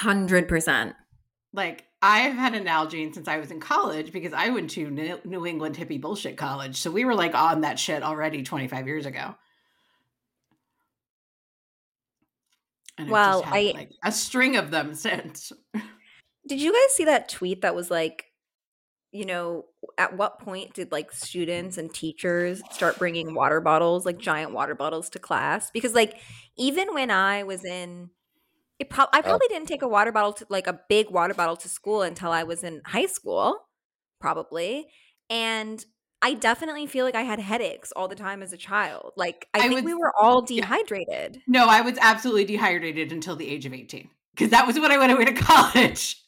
100%. Like I've had an Nalgene since I was in college because I went to New England hippie bullshit college. So we were like on that shit already 25 years ago. And well, had, I like a string of them since. Did you guys see that tweet that was like, you know, at what point did like students and teachers start bringing water bottles, like giant water bottles to class? Because like even when I was in it pro- I oh. probably didn't take a water bottle to like a big water bottle to school until I was in high school, probably. And I definitely feel like I had headaches all the time as a child. Like I, I think was, we were all dehydrated. Yeah. No, I was absolutely dehydrated until the age of 18 because that was when I went away to college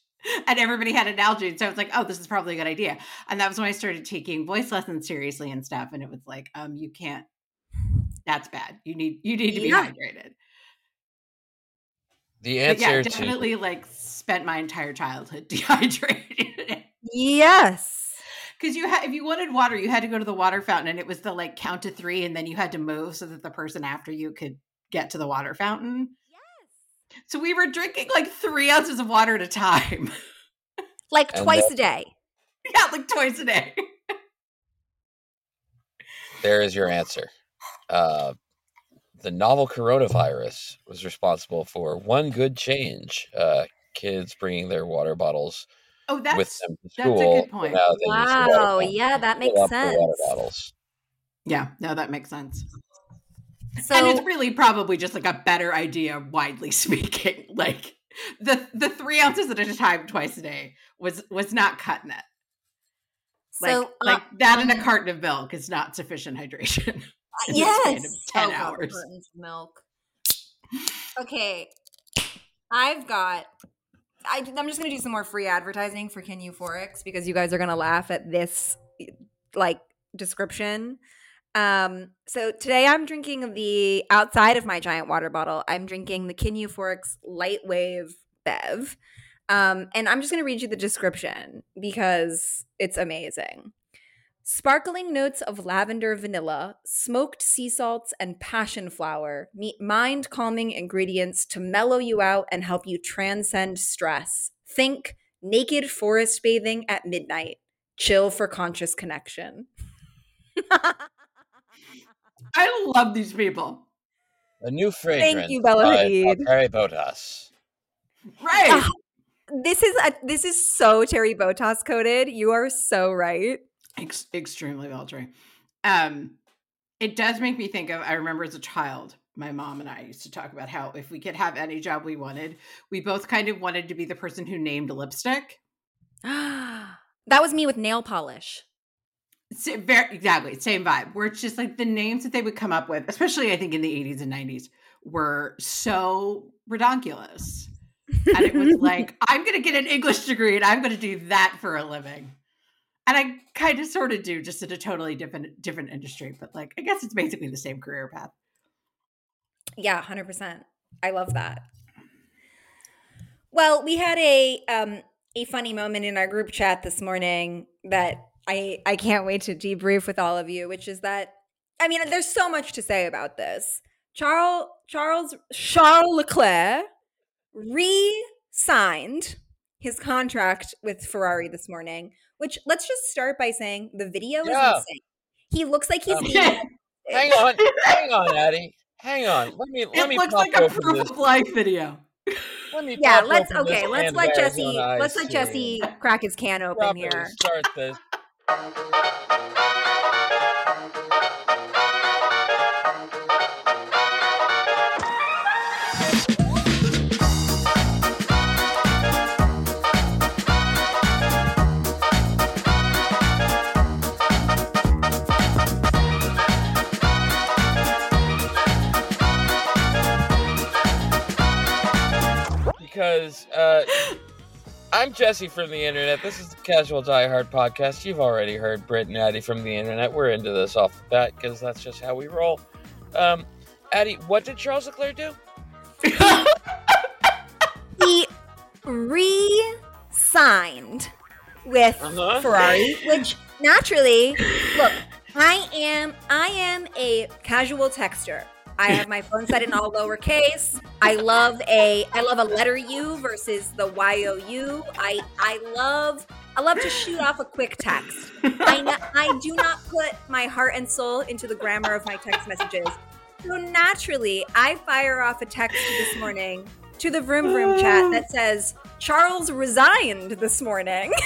and everybody had an Nalgene. So I was like, oh, this is probably a good idea. And that was when I started taking voice lessons seriously and stuff. And it was like, um, you can't, that's bad. You need, you need to be yeah. hydrated. The answer but yeah, definitely to- like spent my entire childhood dehydrated. yes because you had if you wanted water, you had to go to the water fountain, and it was the like count to three, and then you had to move so that the person after you could get to the water fountain. Yes. So we were drinking like three ounces of water at a time, like and twice a day. Yeah, like twice a day. there is your answer. Uh, the novel coronavirus was responsible for one good change. Uh, kids bringing their water bottles Oh, that's with them to school. That's a good point. Wow, yeah, that makes sense. Water bottles. Yeah, no, that makes sense. So, and it's really probably just like a better idea, widely speaking. Like the the three ounces at a time, twice a day, was was not cutting it. Like, so, uh, like that in a carton of milk is not sufficient hydration. yes, ten oh, hours. Milk. Okay, I've got I, am just gonna do some more free advertising for Kin Euphorics because you guys are gonna laugh at this like description. Um, so today I'm drinking the outside of my giant water bottle. I'm drinking the Kin Euphorics Light Wave Bev. Um, and I'm just gonna read you the description because it's amazing. Sparkling notes of lavender vanilla, smoked sea salts, and passion flower meet mind calming ingredients to mellow you out and help you transcend stress. Think naked forest bathing at midnight. Chill for conscious connection. I love these people. A new fragrance. Thank you, Bella Hadid. Terry Bottas. Right. Uh, this is a, this is so Terry Bottas coded. You are so right. Ex- extremely Valtteri. Um, it does make me think of. I remember as a child, my mom and I used to talk about how if we could have any job we wanted, we both kind of wanted to be the person who named lipstick. that was me with nail polish. very, exactly same vibe. Where it's just like the names that they would come up with, especially I think in the 80s and 90s, were so redonkulous. and it was like, I'm going to get an English degree and I'm going to do that for a living and I kind of sort of do just in a totally different different industry, but like I guess it's basically the same career path. Yeah, hundred percent. I love that. Well, we had a um a funny moment in our group chat this morning that I I can't wait to debrief with all of you, which is that I mean, there's so much to say about this. Charles Charles Charles Leclerc re-signed his contract with Ferrari this morning which let's just start by saying the video yeah. is insane. He looks like he's um, being. hang on, hang on, Addie. Hang on. Let me. Let it me. looks like a proof of life video. Let me. Yeah. Let's. Okay. Let's let Jesse. Let's let Jesse crack his can open here. Start this. Because uh, I'm Jesse from the internet. This is the Casual Die Hard podcast. You've already heard Britt and Addie from the internet. We're into this off the bat because that's just how we roll. Um, Addie, what did Charles Leclerc do? he re-signed with uh-huh. Ferrari, which naturally, look, I am I am a casual texter. I have my phone set in all lowercase. I love a I love a letter U versus the Y O U. I I love I love to shoot off a quick text. I n- I do not put my heart and soul into the grammar of my text messages. So naturally, I fire off a text this morning to the Vroom Vroom chat that says Charles resigned this morning.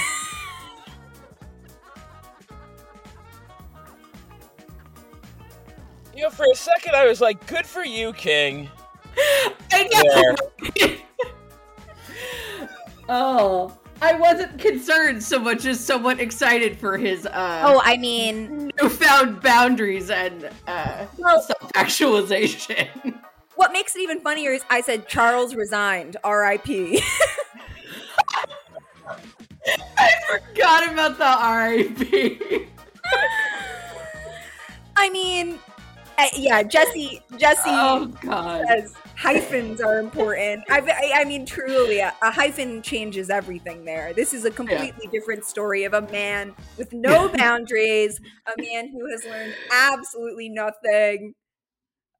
know, for a second, I was like, "Good for you, King." I know. oh, I wasn't concerned so much as somewhat excited for his uh, oh, I mean, newfound boundaries and uh, Well- self-actualization. what makes it even funnier is I said Charles resigned, R.I.P. I forgot about the RIP. I mean, uh, yeah, Jesse. Jesse Oh God. says hyphens are important. I, I, I mean, truly, a, a hyphen changes everything. There, this is a completely different story of a man with no boundaries, a man who has learned absolutely nothing.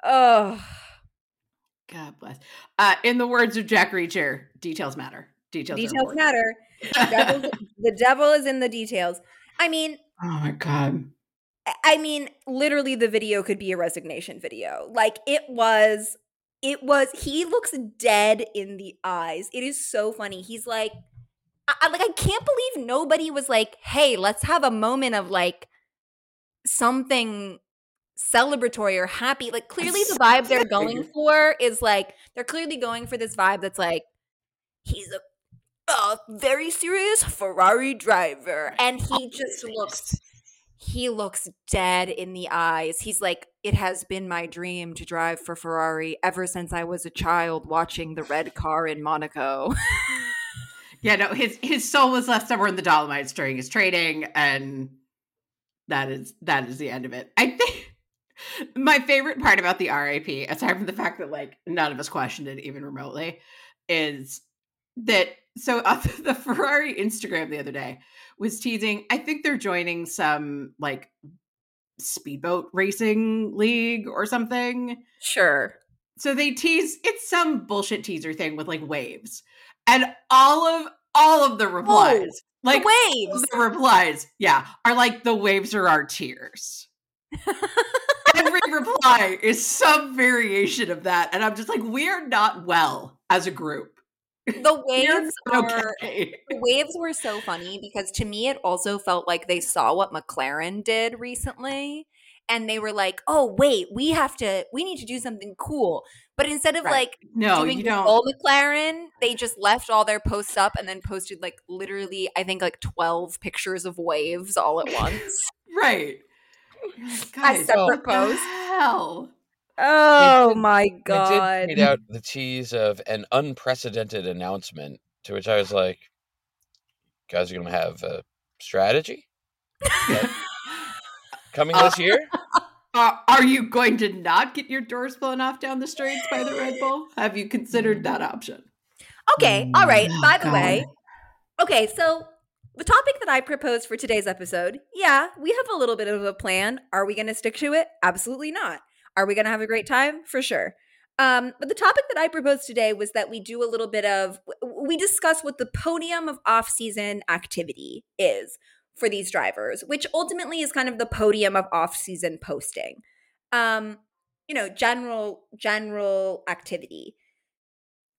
Oh, God bless. Uh, in the words of Jack Reacher, details matter. Details, details matter. Devil's, the devil is in the details. I mean, oh my God. I- mean, literally, the video could be a resignation video. Like it was, it was. He looks dead in the eyes. It is so funny. He's like, I, I- like, I can't believe nobody was like, "Hey, let's have a moment of like something celebratory or happy." Like, clearly, the vibe they're going for is like they're clearly going for this vibe that's like he's a. A very serious Ferrari driver, and he just looks he looks dead in the eyes. He's like, It has been my dream to drive for Ferrari ever since I was a child watching the red car in Monaco. Yeah, no, his his soul was left somewhere in the Dolomites during his training, and that is that is the end of it. I think my favorite part about the RAP, aside from the fact that like none of us questioned it even remotely, is that so uh, the Ferrari Instagram the other day was teasing. I think they're joining some like speedboat racing league or something. sure. So they tease it's some bullshit teaser thing with like waves. And all of all of the replies, like the waves. the replies, yeah, are like the waves are our tears. Every reply is some variation of that. And I'm just like, we're not well as a group. The waves are okay. the waves were so funny because to me it also felt like they saw what McLaren did recently and they were like, "Oh, wait, we have to we need to do something cool." But instead of Right. like No, doing you don't. McLaren, they just left all their posts up and then posted like literally, I think like twelve pictures of waves all at once. Right. You're like, As Guys, separate what the hell? Oh did- my I god! did tweet out the tease of an unprecedented announcement, to which I was like, "Guys are going to have a strategy coming this year." Uh, are you going to not get your doors blown off down the streets by the Red Bull? Have you considered that option? Okay, all right. Oh, By the way, okay, so the topic that I proposed for today's episode, yeah, we have a little bit of a plan. Are we going to stick to it? Absolutely not. Are we going to have a great time? For sure. Um, but the topic that I proposed today was that we do a little bit of we discuss what the podium of off-season activity is for these drivers, which ultimately is kind of the podium of off-season posting. Um, you know, general general activity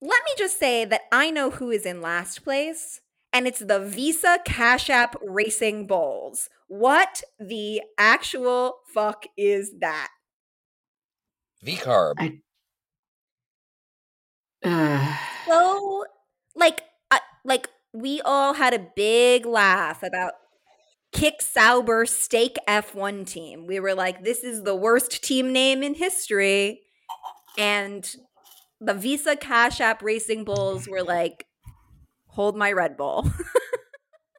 let me just say that I know who is in last place, and it's the Visa Cash App Racing Bulls. What the actual fuck is that? VCARB. Uh, So, like, uh, like we all had a big laugh about Kick Sauber Stake F1 team. We were like, this is the worst team name in history, and the Visa Cash App Racing Bulls were like, hold my Red Bull.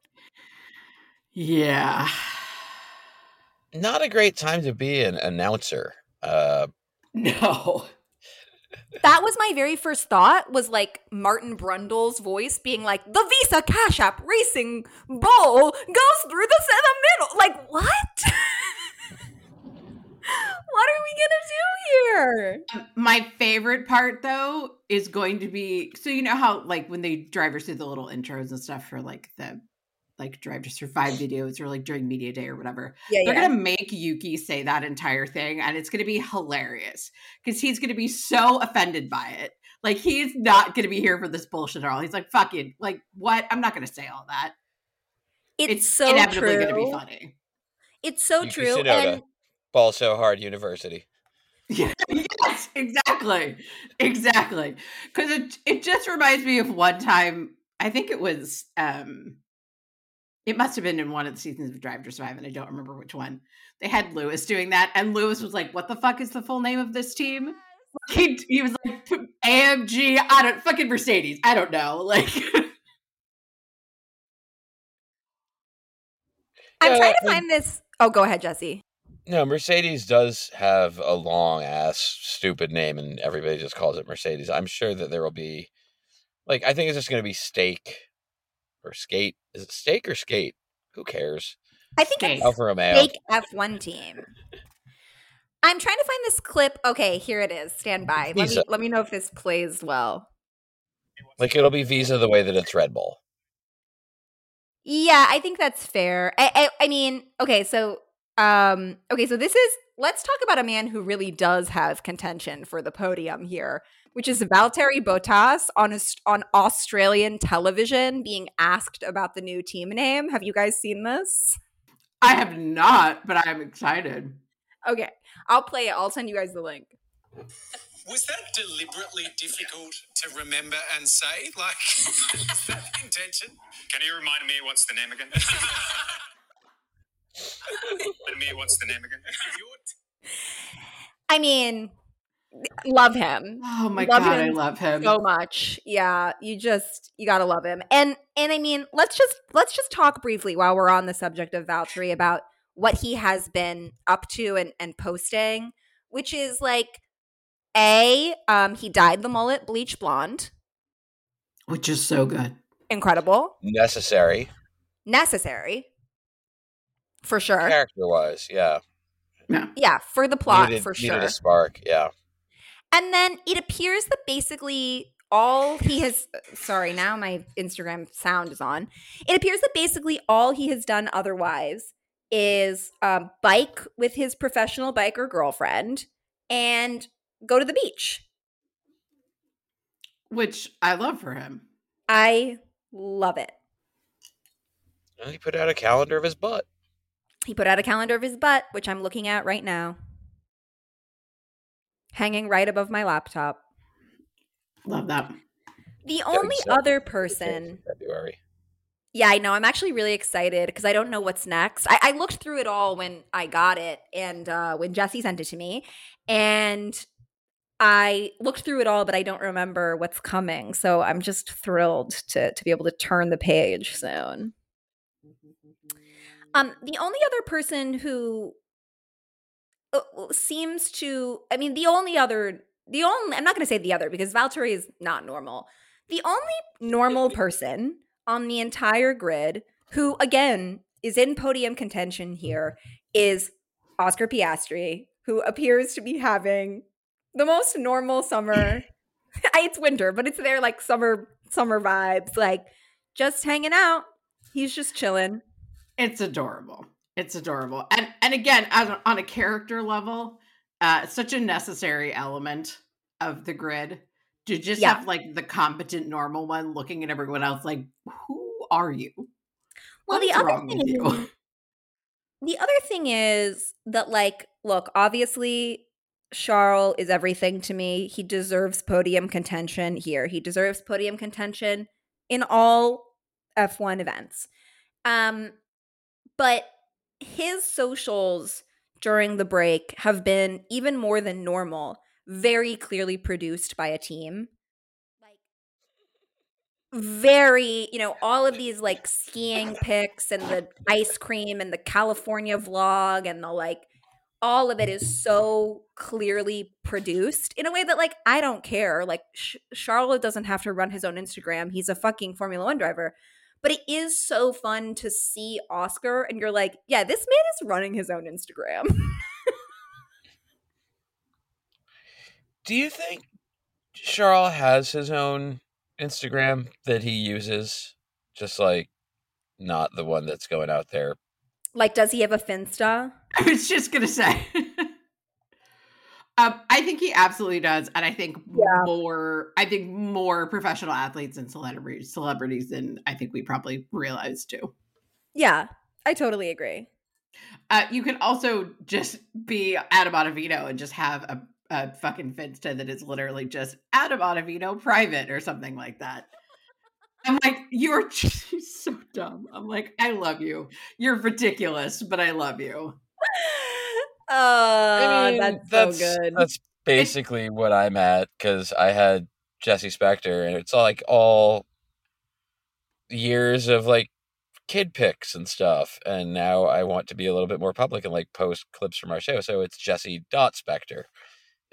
yeah. Not a great time to be an announcer. Uh, No. that was my very first thought was like Martin Brundle's voice being like the Visa Cash App Racing Bull goes through the, the middle. Like what? what are we gonna do here? Um, My favorite part though is going to be so you know how like when they drive us through the little intros and stuff for like the like drive to survive videos or like during media day or whatever. Yeah, They're gonna make Yuki say that entire thing and it's gonna be hilarious because he's gonna be so offended by it. Like he's not gonna be here for this bullshit at all. He's like, fucking like what? I'm not gonna say all that. It's, It's, so inevitably true. gonna be funny. It's so Yuki true. Tsunoda. And Ball so hard university. Yeah, yes, exactly. Exactly. Cause it it just reminds me of one time, I think it was um it must have been in one of the seasons of Drive to Survive, and I don't remember which one. They had Lewis doing that, and Lewis was like, What the fuck is the full name of this team? He, he was like AMG, I don't fucking Mercedes. I don't know. Like I'm Yeah, trying to and- find this. Oh, go ahead, Jesse. No, Mercedes does have a long ass stupid name, and everybody just calls it Mercedes. I'm sure that there will be, like, I think it's just going to be Stake or Skate. Is it Stake or Skate? Who cares? I think Skate. it's Alfa Romeo. fake F1 team. I'm trying to find this clip. Okay, here it is. Stand by. Let me let me know if this plays well. Like it'll be Visa the way that it's Red Bull. Yeah, I think that's fair. I, I I mean, okay, so um okay, so this is let's talk about a man who really does have contention for the podium here, which is Valtteri Bottas on Aus- on Australian television being asked about the new team name. Have you guys seen this? I have not, but I'm excited. Okay, I'll play it. I'll send you guys the link. Was that deliberately difficult to remember and say? Like, is that the intention? Can you remind me what's the name again? remind me what's the name again? I mean, love him. Oh my Love god, I love him. so much. Yeah, you just you gotta love him. And and I mean, let's just let's just talk briefly while we're on the subject of Valtteri about what he has been up to and and posting, which is like a um he dyed the mullet bleach blonde, Which is so good. incredible, Necessary, necessary for sure. character wise, yeah. Yeah. Yeah, for the plot needed, for needed sure. a spark, yeah. And then it appears that basically all he has sorry, now my Instagram sound is on. It appears that basically all he has done otherwise is um, bike with his professional biker girlfriend and go to the beach. Which I love for him. I love it. And he put out a calendar of his butt. He put out a calendar of his butt, which I'm looking at right now, hanging right above my laptop. Love that. The Getting only set other person February. Yeah, I know. I'm actually really excited because I don't know what's next. I, I looked through it all when I got it and uh, when Jesse sent it to me. And I looked through it all, but I don't remember what's coming. So I'm just thrilled to, to be able to turn the page soon. Um, the only other person who uh, seems to, I mean, the only other, the only, I'm not going to say the other because Valtteri is not normal. The only normal person on the entire grid who, again, is in podium contention here is Oscar Piastri, who appears to be having the most normal summer. it's winter, but it's their like summer summer vibes, like just hanging out. He's just chilling. It's adorable. It's adorable. And and again, as a- on a character level, uh, it's such a necessary element of the grid to just Yeah. have like the competent normal one looking at everyone else like, who are you? Well, What the other thing is- The other thing is that, like, look, obviously, Charles is everything to me. He deserves podium contention here. He deserves podium contention in all F1 events. Um, but his socials during the break have been even more than normal, very clearly produced by a team. Like very, you know, all of these like skiing pics and the ice cream and the California vlog and the like all of it is so clearly produced in a way that like I don't care. Like Sh- Charlotte doesn't have to run his own Instagram. He's a fucking Formula 1 driver. But it is so fun to see Oscar and you're like, yeah, this man is running his own Instagram. Do you think Charles has his own Instagram that he uses? Just like not the one that's going out there. Like, does he have a Finsta? I was just gonna say. um, I think he absolutely does, and I think Yeah. more. I think more professional athletes and celebrities, celebrities than I think we probably realize too. Yeah, I totally agree. Uh, you can also just be Adam Ottavino and just have a, a fucking Finsta that is literally just Adam Ottavino private or something like that. I'm like, you're just so dumb. I'm like, I love you. You're ridiculous, but I love you. Oh, I mean, that's, that's so good. That's basically what I'm at because I had Jesse Spector, and it's like all years of like kid pics and stuff, and now I want to be a little bit more public and like post clips from our show. So it's Jesse dot Spector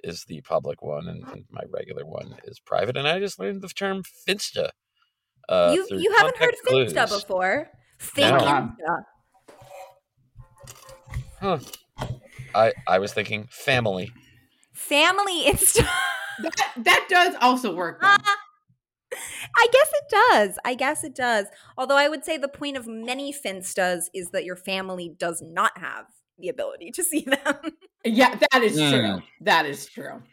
is the public one, and, and my regular one is private. And I just learned the term Finsta. Uh, you you haven't heard Finsta Clues. before? Fake No. Insta. Huh. I I was thinking family. Family Insta. That that does also work. though. I guess it does. I guess it does. Although I would say the point of many Finstas is that your family does not have the ability to see them. Yeah, that is Hmm. true. That is true.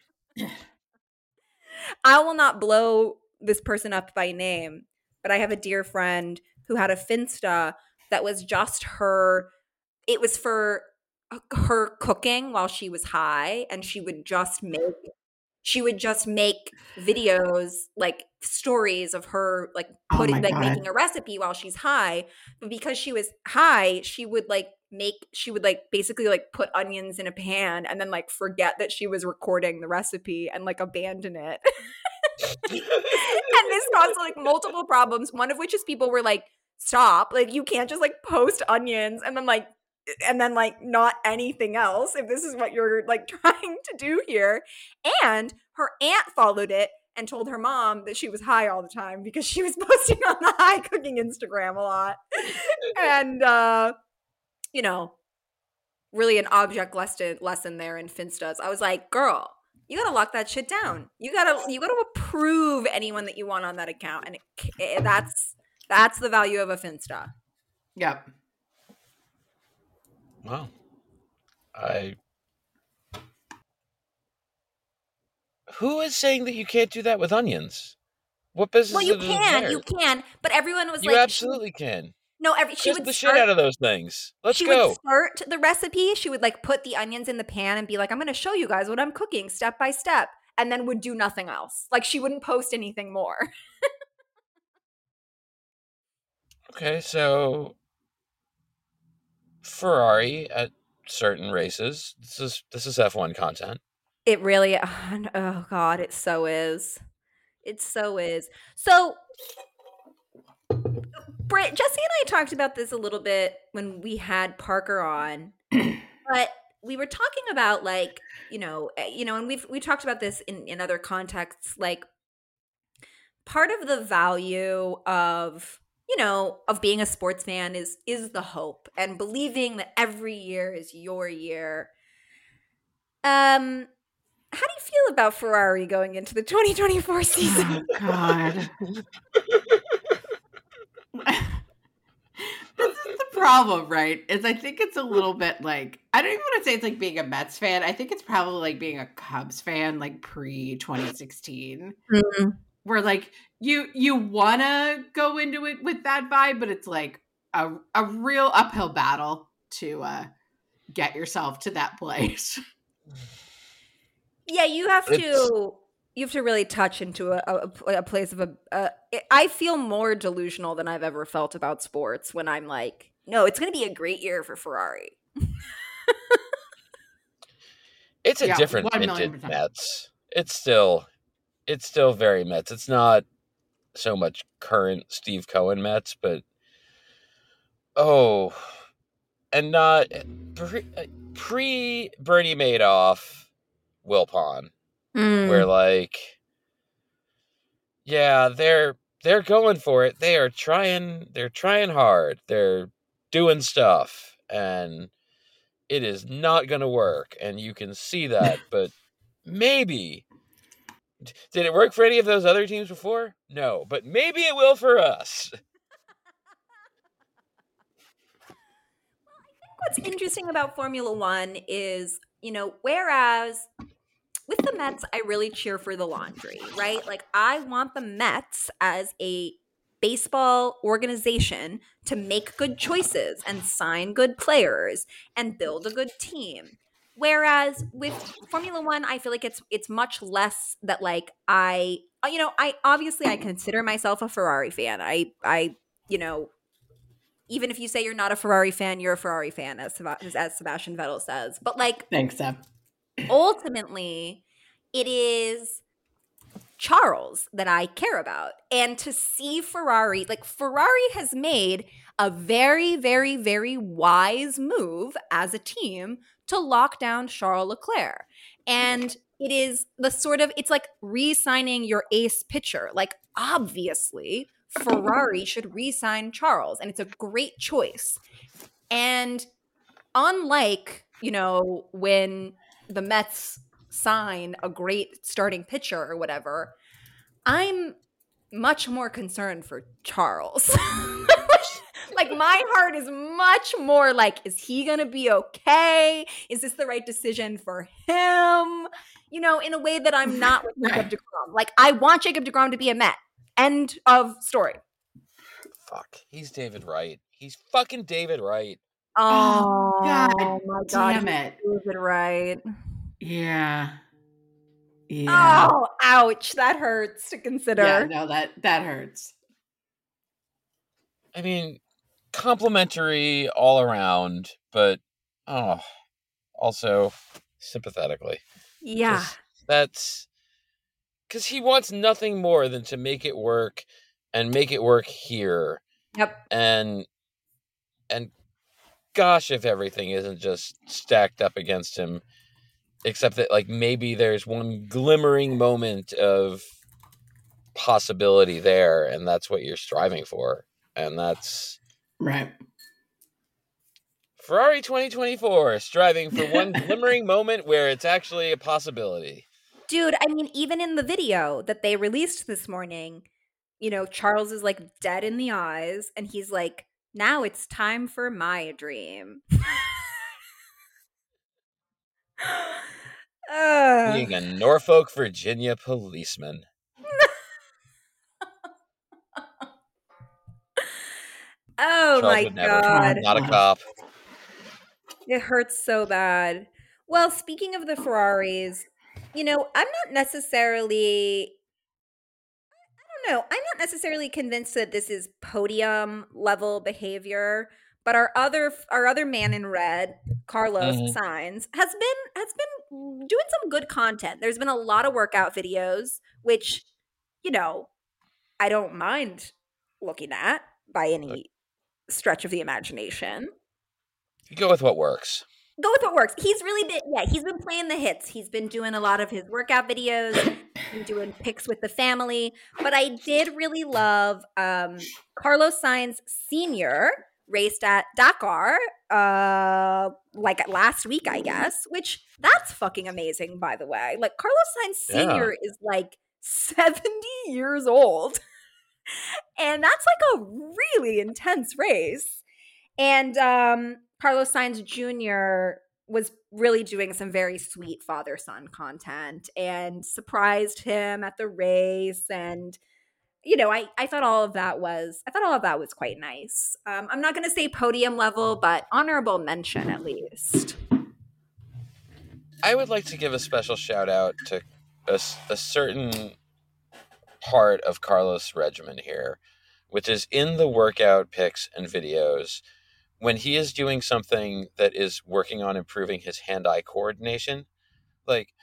I will not blow this person up by name, but I have a dear friend who had a Finsta that was just her. It was for uh, Uh, her cooking while she was high, and she would just make. She would just make videos like stories of her like Oh putting my like God. making a recipe while she's high. But because she was high, she would like make she would like basically like put onions in a pan and then like forget that she was recording the recipe and like abandon it. and this caused like multiple problems one of which is people were like stop like you can't just like post onions and then like and then like not anything else if this is what you're like trying to do here and her aunt followed it and told her mom that she was high all the time because she was posting on the high cooking instagram a lot and uh you know really an object lesson lesson there in finstas i was like girl you gotta lock that shit down. You gotta you gotta approve anyone that you want on that account, and it, eh, that's that's the value of a Finsta. Yep. Wow. I. Who is saying that you can't do that with onions? What business? Well, you can, you can, but everyone was You like, she- absolutely can. no, every she Kiss would the shit start, out of those things. Let's she go. would start the recipe. She would like put the onions in the pan and be like, "I'm going to show you guys what I'm cooking step by step," and then would do nothing else. Like she wouldn't post anything more. Okay, so Ferrari at certain races. This is this is F1 content. It really, oh god, it so is. It so is. So, Britt, Jesse and I talked about this a little bit when we had Parker on, but we were talking about like you know, eh, you know, and we've we talked about this in in other contexts, like part of the value of you know of being a sports fan is is the hope and believing that every year is your year um how do you feel about ferrari going into the 2024 season Oh God. this is the problem, right? Is I think it's a little bit like I don't even want to say it's like being a Mets fan. I think it's probably like being a Cubs fan, like pre 2016, where like you you want to go into it with that vibe, but it's like a a real uphill battle to uh get yourself to that place. yeah you have It's- to you have to really touch into a, a, a place of a uh, i feel more delusional than i've ever felt about sports when i'm like no it's going to be a great year for ferrari It's a Yeah, different one million vintage. Mets. It's still it's still very Mets. It's not so much current Steve Cohen Mets, but oh, and not pre, pre Bernie Madoff, Wilpon, Mm. where like, yeah, they're they're going for it. They are trying. They're trying hard. They're doing stuff, and it is not going to work. And you can see that, but maybe Did it work for any of those other teams before? No, but maybe it will for us. Well, I think what's interesting about Formula One is, you know, whereas with the Mets, I really cheer for the laundry, right? Like, I want the Mets as a baseball organization to make good choices and sign good players and build a good team. Whereas with Formula One, I feel like it's it's much less that like I uh, you know I obviously I consider myself a Ferrari fan. I I you know even if you say you're not a Ferrari fan, you're a Ferrari fan, as, as Sebastian Vettel says. But like, thanks, Seb. ultimately, it is Charles that I care about. And to see Ferrari, like, Ferrari has made a very, very, very wise move as a team to lock down Charles Leclerc. And it is the sort of, it's like re signing your ace pitcher. Like, obviously, Ferrari should re sign Charles, and it's a great choice. And unlike, you know, when the Mets sign a great starting pitcher or whatever, I'm much more concerned for Charles. like my heart is much more like is he going to be okay? Is this the right decision for him? You know, in a way that I'm not with Jacob DeGrom. Like I want Jacob DeGrom to be a Met. End of story. Fuck. He's David Wright. He's fucking David Wright. Oh, oh God, my God. Damn it. David Wright. Yeah. Yeah. Oh, ouch. That hurts to consider. Yeah, no, that that hurts. I mean, complimentary all around, but oh, also sympathetically. Yeah. That's because he wants nothing more than to make it work and make it work here. Yep. And and gosh, if everything isn't just stacked up against him, except that like maybe there's one glimmering moment of possibility there, and that's what you're striving for, and that's right. Ferrari 2024 striving for one glimmering moment where it's actually a possibility. Dude, I mean, even in the video that they released this morning, you know, Charles is like dead in the eyes and he's like, now it's time for my dream. uh. Being a Norfolk, Virginia policeman. Oh Charles my god. Not a cop. It hurts so bad. Well, speaking of the Ferraris, you know, I'm not necessarily I don't know. I'm not necessarily convinced that this is podium level behavior, but our other our other man in red, Carlos mm-hmm. Sainz, has been has been doing some good content. There's been a lot of workout videos, which, you know, I don't mind looking at by any stretch of the imagination. You go with what works go with what works. He's really been yeah, he's been playing the hits. He's been doing a lot of his workout videos, been doing pics with the family. But I did really love um Carlos Sainz Senior raced at Dakar uh like last week, I guess, which that's fucking amazing, by the way. Like Carlos Sainz Senior yeah. is like 70 years old. and that's like a really intense race. And um Carlos Sainz Jr. was really doing some very sweet father son content and surprised him at the race and you know I, I thought all of that was i thought all of that was quite nice um, i'm not going to say podium level but honorable mention at least i would like to give a special shout out to a, a certain part of carlos regimen here which is in the workout pics and videos when he is doing something that is working on improving his hand-eye coordination, like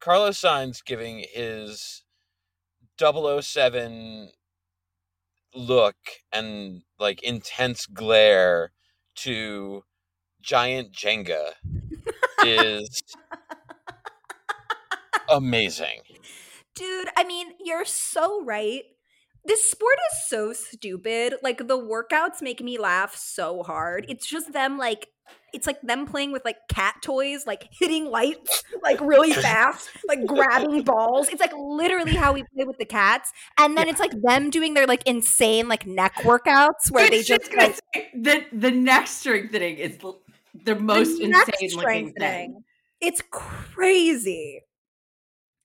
Carlos Sainz giving his 007 look and like intense glare to giant Jenga is amazing. Dude, I mean, you're so right this sport is so stupid. Like the workouts make me laugh so hard. It's just them like it's like them playing with like cat toys, like hitting lights like really fast, like grabbing balls. It's like literally how we play with the cats. And then it's like them doing their like insane like neck workouts where I they just gonna like say, the the neck strengthening is the most the insane looking thing. strengthening. It's crazy.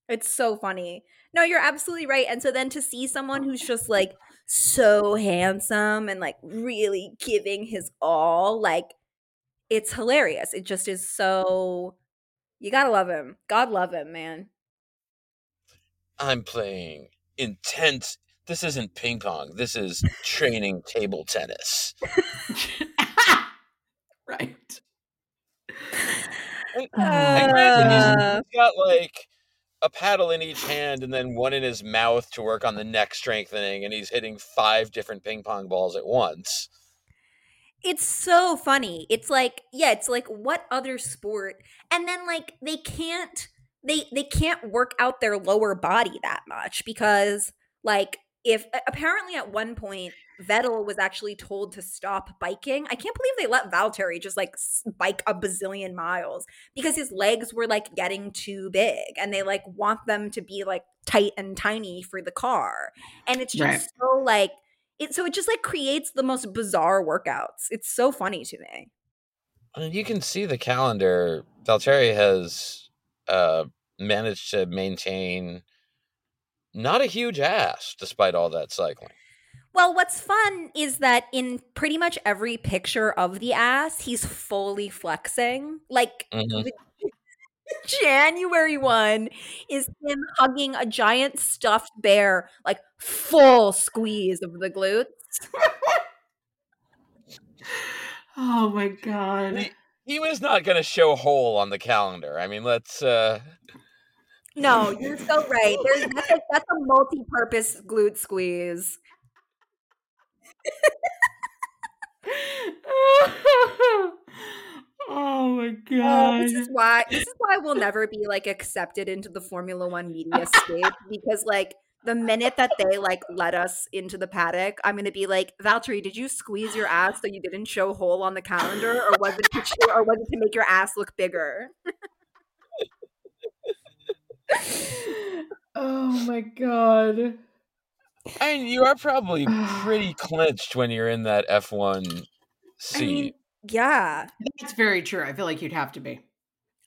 It's so funny. No, you're absolutely right. And so then to see someone who's just like so handsome and like really giving his all, like it's hilarious. It just is so you gotta love him. God love him, man. I'm playing intense. This isn't ping pong. This is training table tennis. right. And, and granted, he's- Uh, he's got like a paddle in each hand and then one in his mouth to work on the neck strengthening, and he's hitting five different ping pong balls at once. it's so funny. It's like, yeah, it's like what other sport? And then like they can't they they can't work out their lower body that much because like if apparently at one point Vettel was actually told to stop biking. I can't believe they let Valtteri just like s- bike a bazillion miles because his legs were like getting too big and they like want them to be like tight and tiny for the car. And it's just Right. so like it so it just like creates the most bizarre workouts. It's so funny to me. And you can see the calendar. Valtteri has uh, managed to maintain not a huge ass despite all that cycling. Well, what's fun is that in pretty much every picture of the ass, he's fully flexing. Like Mhm. the January one is him hugging a giant stuffed bear, like full squeeze of the glutes. Oh my god. He, he was not going to show hole on the calendar. I mean, let's. Uh, No, you're so right. There's that's a, that's a multi-purpose glute squeeze. oh my Oh, god. this is why this is why we'll never be like accepted into the Formula One media scape because like the minute that they like let us into the paddock, I'm gonna be like, Valtteri, did you squeeze your ass so you didn't show hole on the calendar, or was it to show, or was it to make your ass look bigger? oh my god. I mean, you are probably pretty clinched when you're in that F1 I seat. mean, yeah. That's very true. I feel like you'd have to be.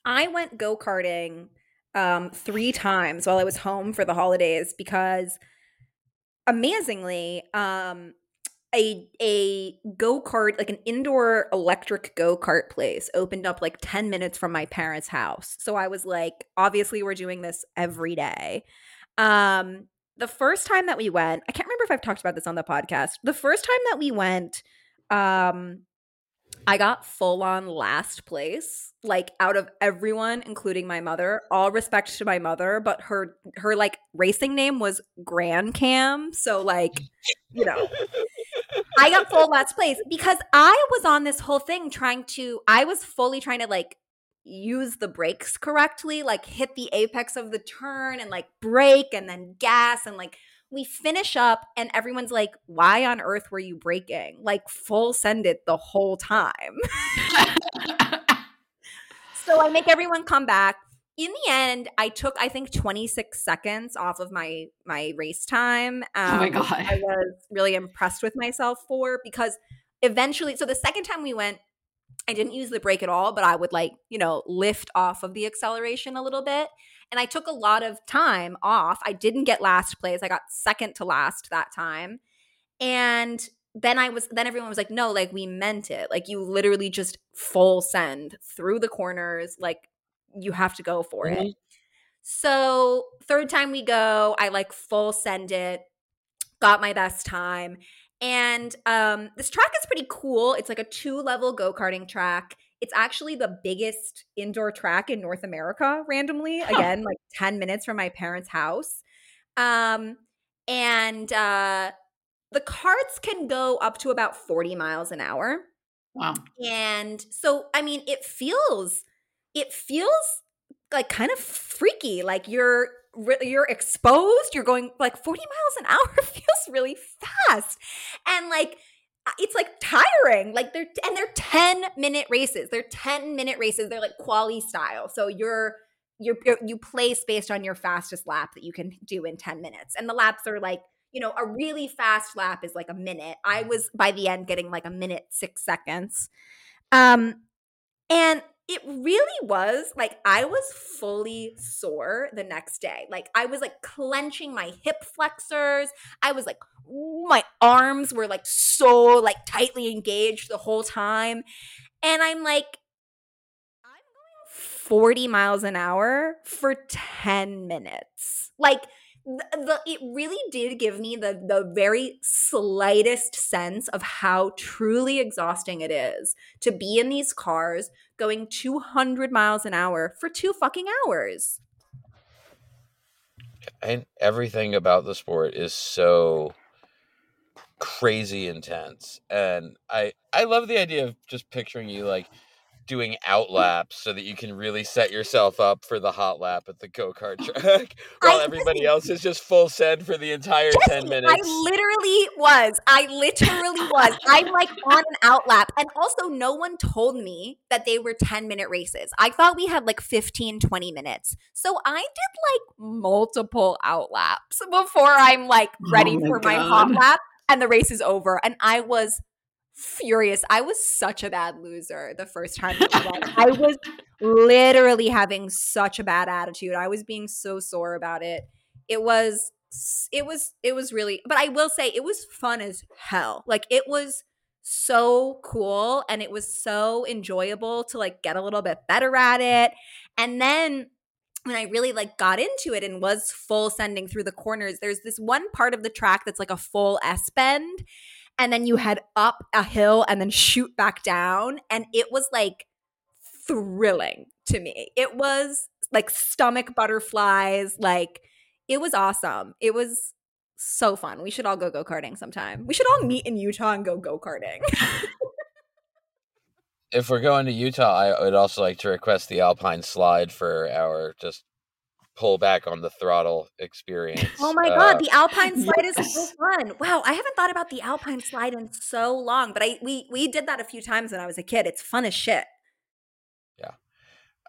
I went go karting um, three times while I was home for the holidays because, amazingly, um, a a go kart like an indoor electric go kart place opened up like ten minutes from my parents' house. So I was like, obviously, we're doing this every day. Um, the first time that we went, I can't remember if I've talked about this on the podcast. The first time that we went, um, I got full on last place, like out of everyone, including my mother. All respect to my mother, but her her like racing name was Grand Cam, so like, you know, I got full last place because I was on this whole thing trying to. I was fully trying to like use the brakes correctly, like hit the apex of the turn and like brake and then gas and like we finish up and everyone's like, why on earth were you braking? Like full send it the whole time. so I make everyone come back. In the end, I took I think 26 seconds off of my my race time. Oh my um, God. I was really impressed with myself for because eventually so the second time we went I didn't use the brake at all, but I would like, you know, lift off of the acceleration a little bit. And I took a lot of time off. I didn't get last place. I got second to last that time. And then I was then everyone was like, "No, like we meant it. Like you literally just full send through the corners. Like you have to go for it." Mm-hmm. So, third time we go, I like full send it. Got my best time. And um, this track is pretty cool. It's like a two level go karting track. It's actually the biggest indoor track in North America, randomly. Again, like 10 minutes from my parents' house. Um, and uh, the carts can go up to about 40 miles an hour. wow. And so, I mean, it feels, it feels like kind of freaky. Like you're, re- you're exposed. You're going like 40 miles an hour feels really fast. And like, it's like tiring. Like they're and they're 10 minute races. They're 10 minute races. They're like quali style. So you're you're you place based on your fastest lap that you can do in 10 minutes. And the laps are like, you know, a really fast lap is like a minute. I was by the end getting like a minute 6 seconds. Um and it really was like I was fully sore the next day. Like I was like clenching my hip flexors. I was like my arms were like so like tightly engaged the whole time. And I'm like I'm going 40 miles an hour for 10 minutes. Like the, the, it really did give me the the very slightest sense of how truly exhausting it is to be in these cars going 200 miles an hour for two fucking hours. And everything about the sport is so crazy intense. And I I love the idea of just picturing you like doing out laps so that you can really set yourself up for the hot lap at the go-kart track while I- everybody else is just full send for the entire 10 minutes. I literally was. I literally was. I'm like on an out lap. And also, no one told me that they were 10 minute races. I thought we had like 15, 20 minutes. So I did like multiple out laps before I'm like oh ready Oh my for my hot lap and the race is over. And I was furious. I was such a bad loser the first time that we went. I was literally having such a bad attitude. I was being so sore about it. It was it was it was really but I will say it was fun as hell. Like it was so cool and it was so enjoyable to like get a little bit better at it. And then when I really like got into it and was full sending through the corners, there's this one part of the track that's like a full S bend and then you head up a hill and then shoot back down and it was like thrilling to me. It was like stomach butterflies, like it was awesome. It was so fun. We should all go go karting sometime. We should all meet in Utah and go go karting. if we're going to Utah, I would also like to request the Alpine slide for our just pull back on the throttle experience. oh my Uh, god, the Alpine slide is so yes. fun. Wow, I haven't thought about the Alpine slide in so long, but I we we did that a few times when I was a kid. It's fun as shit. Yeah.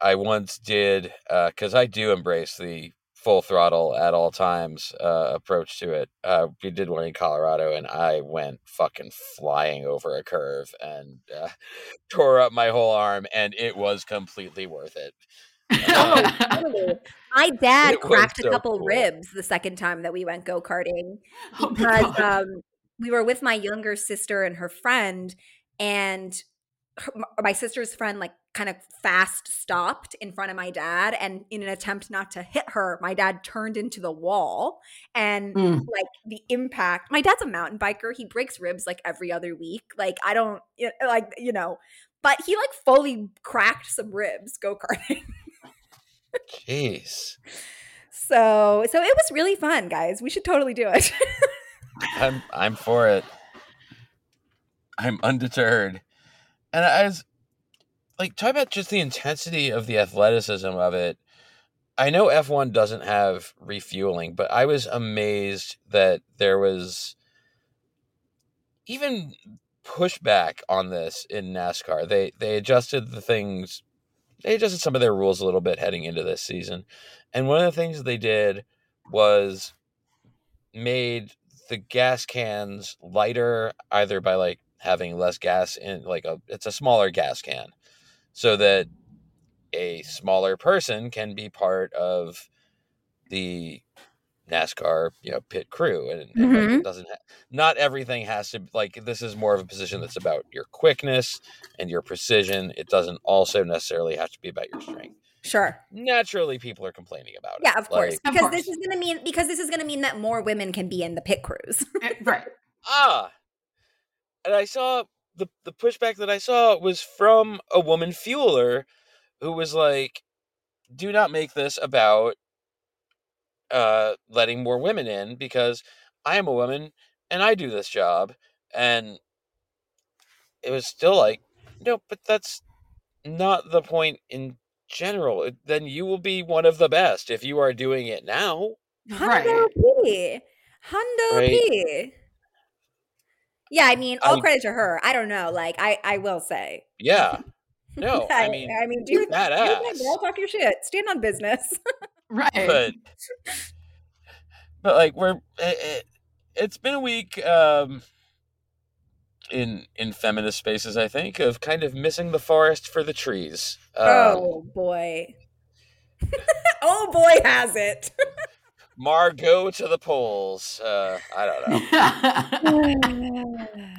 I once did because I do embrace the full throttle at all times uh, approach to it. Uh, we did one in Colorado, and I went fucking flying over a curve and uh, tore up my whole arm, and it was completely worth it. Oh. My dad cracked a couple cool. ribs the second time that we went go karting Oh because God. um, we were with my younger sister and her friend, and her, my sister's friend like kind of fast stopped in front of my dad, and in an attempt not to hit her, my dad turned into the wall, and Mm. like the impact. My dad's a mountain biker; he breaks ribs like every other week. Like I don't like you know. But he like fully cracked some ribs go karting. Jeez, So so it was really fun, guys. We should totally do it. I'm I'm for it. I'm undeterred, and I was like talk about just the intensity of the athleticism of it. I know F1 doesn't have refueling, but I was amazed that there was even pushback on this in NASCAR. They they adjusted the things they adjusted some of their rules a little bit heading into this season. And one of the things they did was made the gas cans lighter either by like having less gas in like a it's a smaller gas can so that a smaller person can be part of the NASCAR, you know, pit crew, and, and like, Mhm. it doesn't. Ha- not everything has to like. This is more of a position that's about your quickness and your precision. It doesn't also necessarily have to be about your strength. sure. Naturally, people are complaining about it. Yeah, of course. Like, Of Because this is gonna mean because this is gonna mean that more women can be in the pit crews. Eh, right. ah, and I saw the the pushback that I saw was from a woman fueler who was like, "Do not make this about uh letting more women in because I am a woman and I do this job." And it was still like, "No, but that's not the point in general. Then you will be one of the best if you are doing it now." Hundo Right. P. Hundo Right. P. Yeah, I mean, all I- credit to her. I don't know. Like, I I will say. Yeah. No, I I, mean, I mean, do your, do your badass. thing, girl. Talk your shit. Stand on business. Right. but but like we're it, it, it's been a week um in in feminist spaces i think of kind of missing the forest for the trees um, oh boy. oh boy, has it. margot to the polls uh i don't know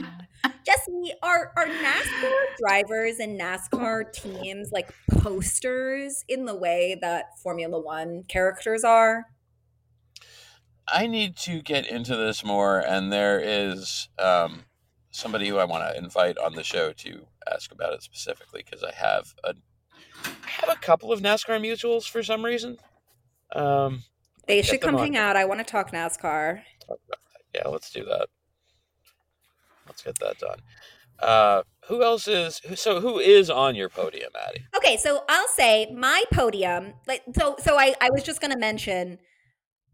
Jesse, are are NASCAR drivers and NASCAR teams like posters in the way that Formula One characters are? i need to get into this more and there is um somebody who i want to invite on the show to ask about it specifically because i have a I have a couple of nascar mutuals for some reason um They should come on. hang out. I want to talk NASCAR. Yeah, let's do that. Let's get that done. Uh, who else is so? Who is on your podium, Addie? Okay, so I'll say my podium. Like so, so I I was just gonna mention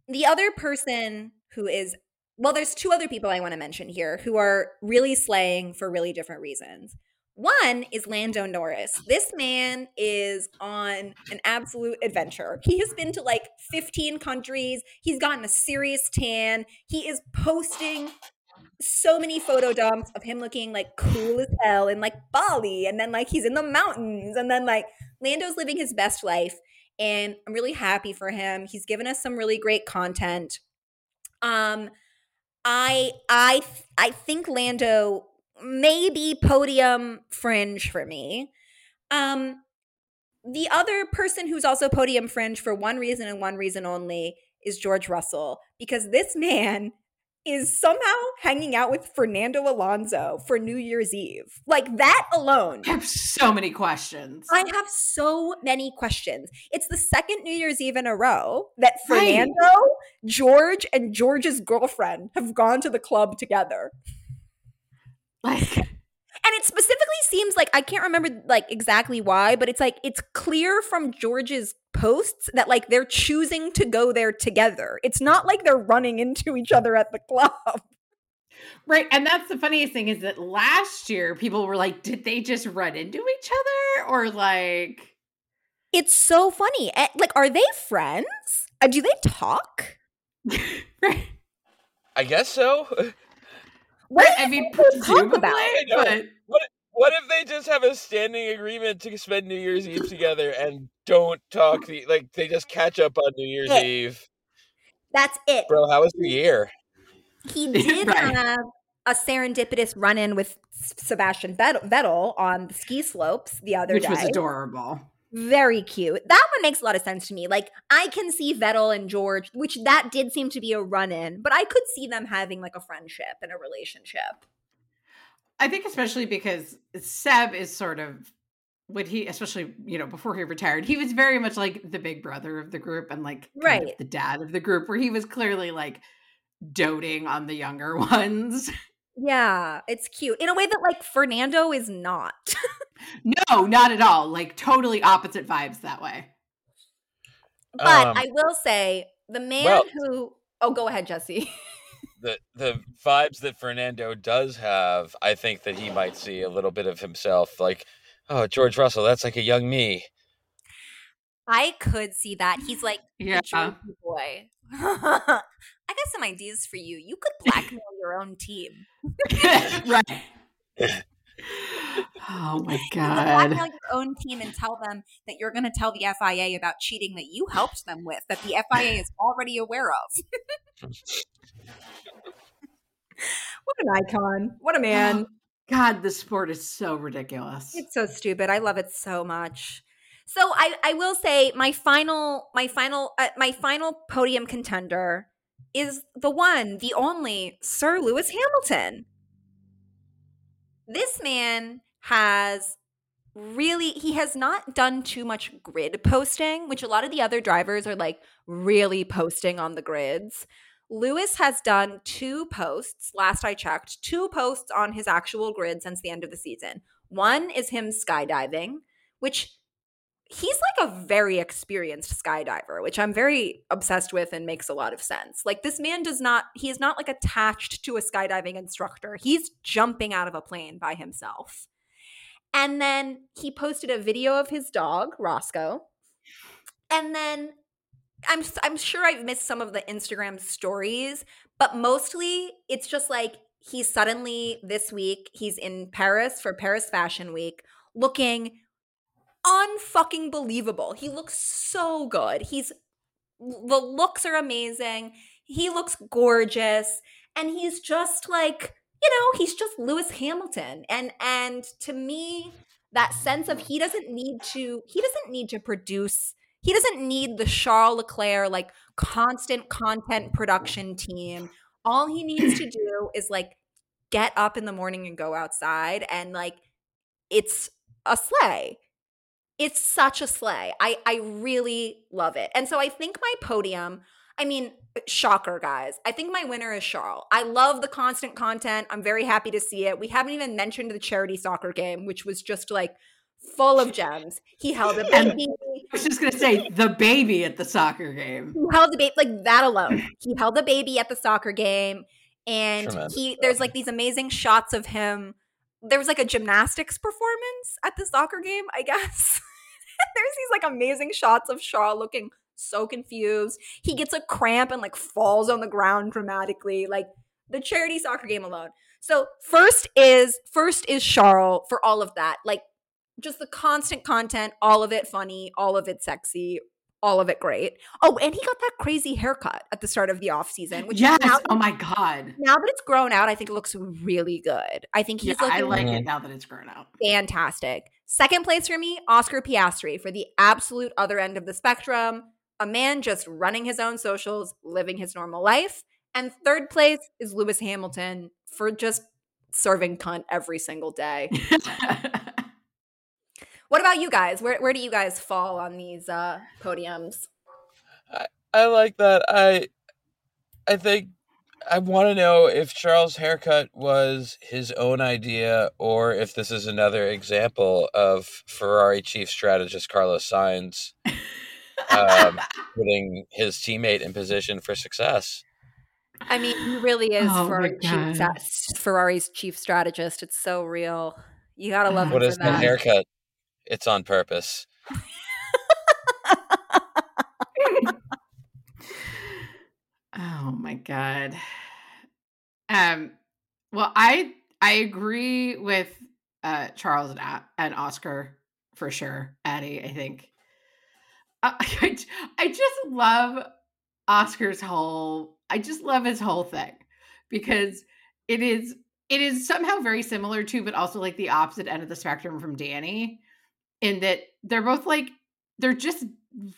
the other person who is well. There's two other people I want to mention here who are really slaying for really different reasons. One is Lando Norris. This man is on an absolute adventure. He has been to like 15 countries. He's gotten a serious tan. He is posting so many photo dumps of him looking like cool as hell in like Bali and then like he's in the mountains and then like Lando's living his best life and I'm really happy for him. He's given us some really great content. Um I I I think Lando may be podium fringe for me. Um the other person who's also podium fringe for one reason and one reason only is George Russell because this man is somehow hanging out with Fernando Alonso for New Year's Eve. Like that alone. I have so many questions. I have so many questions. It's the second New Year's Eve in a row that Right. Fernando, George, and George's girlfriend have gone to the club together. Like, And it specifically seems like I can't remember like exactly why, but it's like it's clear from George's posts that like they're choosing to go there together. It's not like they're running into each other at the club. right. And that's the funniest thing is that last year people were like, did they just run into each other? Or like, It's so funny. Eh, Like, are they friends? Uh, do they talk? right. I guess so. What I do mean, think talk presumably, about? but What if they just have a standing agreement to spend New Year's Eve together and don't talk? The, like they just catch up on New Year's Yeah. Eve, That's it. bro. How was your year? He did Right. have a serendipitous run in with Sebastian Vettel on the ski slopes the other which day. Which was adorable. Very cute. That one makes a lot of sense to me. Like, I can see Vettel and George, which that did seem to be a run in, but I could see them having like a friendship and a relationship. I think especially because Seb is sort of when he especially you know before he retired he was very much like the big brother of the group and like kind of Right. the dad of the group where he was clearly like doting on the younger ones Yeah, it's cute in a way that like Fernando is not. no not at all like totally opposite vibes that way But Um, I will say the man well- who oh go ahead, Jesse. the the vibes that Fernando does have, I think that he might see a little bit of himself. Like, oh, George Russell, that's like a young me. I could see that. He's like yeah boy. I got some ideas for you. You could blackmail your own team. right oh my You could god blackmail your own team and tell them that you're going to tell the FIA about cheating that you helped them with, that the FIA is already aware of. what an icon. What a man. god the sport is so ridiculous It's so stupid. I love it so much. So I, I will say my final my final uh, my final podium contender is the one, the only Sir Lewis Hamilton. This man has really he has not done too much grid posting, which a lot of the other drivers are like really posting on the grids. Lewis has done two posts, last I checked, two posts on his actual grid since the end of the season. One is him skydiving, which he's like a very experienced skydiver, which I'm very obsessed with and makes a lot of sense. Like this man does not he is not like attached to a skydiving instructor. He's jumping out of a plane by himself. And then he posted a video of his dog, Roscoe. And then I'm I'm sure I've missed some of the Instagram stories, but mostly it's just like he's suddenly this week he's in Paris for Paris Fashion Week looking unfucking believable. He looks so good. He's the looks are amazing. He looks gorgeous and he's just like, you know, he's just Lewis Hamilton. And and to me that sense of he doesn't need to he doesn't need to produce he doesn't need the Charles Leclerc like constant content production team. All he needs to do is like get up in the morning and go outside and like it's a slay. It's such a slay. I I really love it. And so I think my podium, I mean, shocker guys. I think my winner is Charles. I love the constant content. I'm very happy to see it. We haven't even mentioned the charity soccer game, which was just like full of gems. He held a baby. I was just gonna say the baby at the soccer game. He held the baby like that alone. He held the baby at the soccer game, and Tremendous. he there's like these amazing shots of him. There was like a gymnastics performance at the soccer game, I guess. there's these like amazing shots of Shaw looking so confused. He gets a cramp and like falls on the ground dramatically. Like the charity soccer game alone. So first is first is Charles for all of that. Like just the constant content, all of it funny, all of it sexy, all of it great. Oh, and he got that crazy haircut at the start of the off season, which yes. now, oh my god. now that it's grown out, I think it looks really good. I think he's Yeah, I like Mhm. it now that it's grown out. fantastic. Second place for me, Oscar Piastri for the absolute other end of the spectrum. A man just running his own socials, living his normal life. And third place is Lewis Hamilton for just serving cunt every single day. What about you guys? Where where do you guys fall on these uh podiums? I I like that. I I think I want to know if Charles' haircut was his own idea or if this is another example of Ferrari chief strategist Carlos Sainz um, putting his teammate in position for success. I mean, he really is Oh my Ferrari chief, Ferrari's chief strategist. It's so real. You gotta love him What for is that. haircut? It's on purpose. Oh my god. Um well I I agree with uh Charles and, and Oscar for sure. Addie, I think. Uh, I, I just love Oscar's whole I just love his whole thing because it is it is somehow very similar to but also like the opposite end of the spectrum from Danny in that they're both like they're just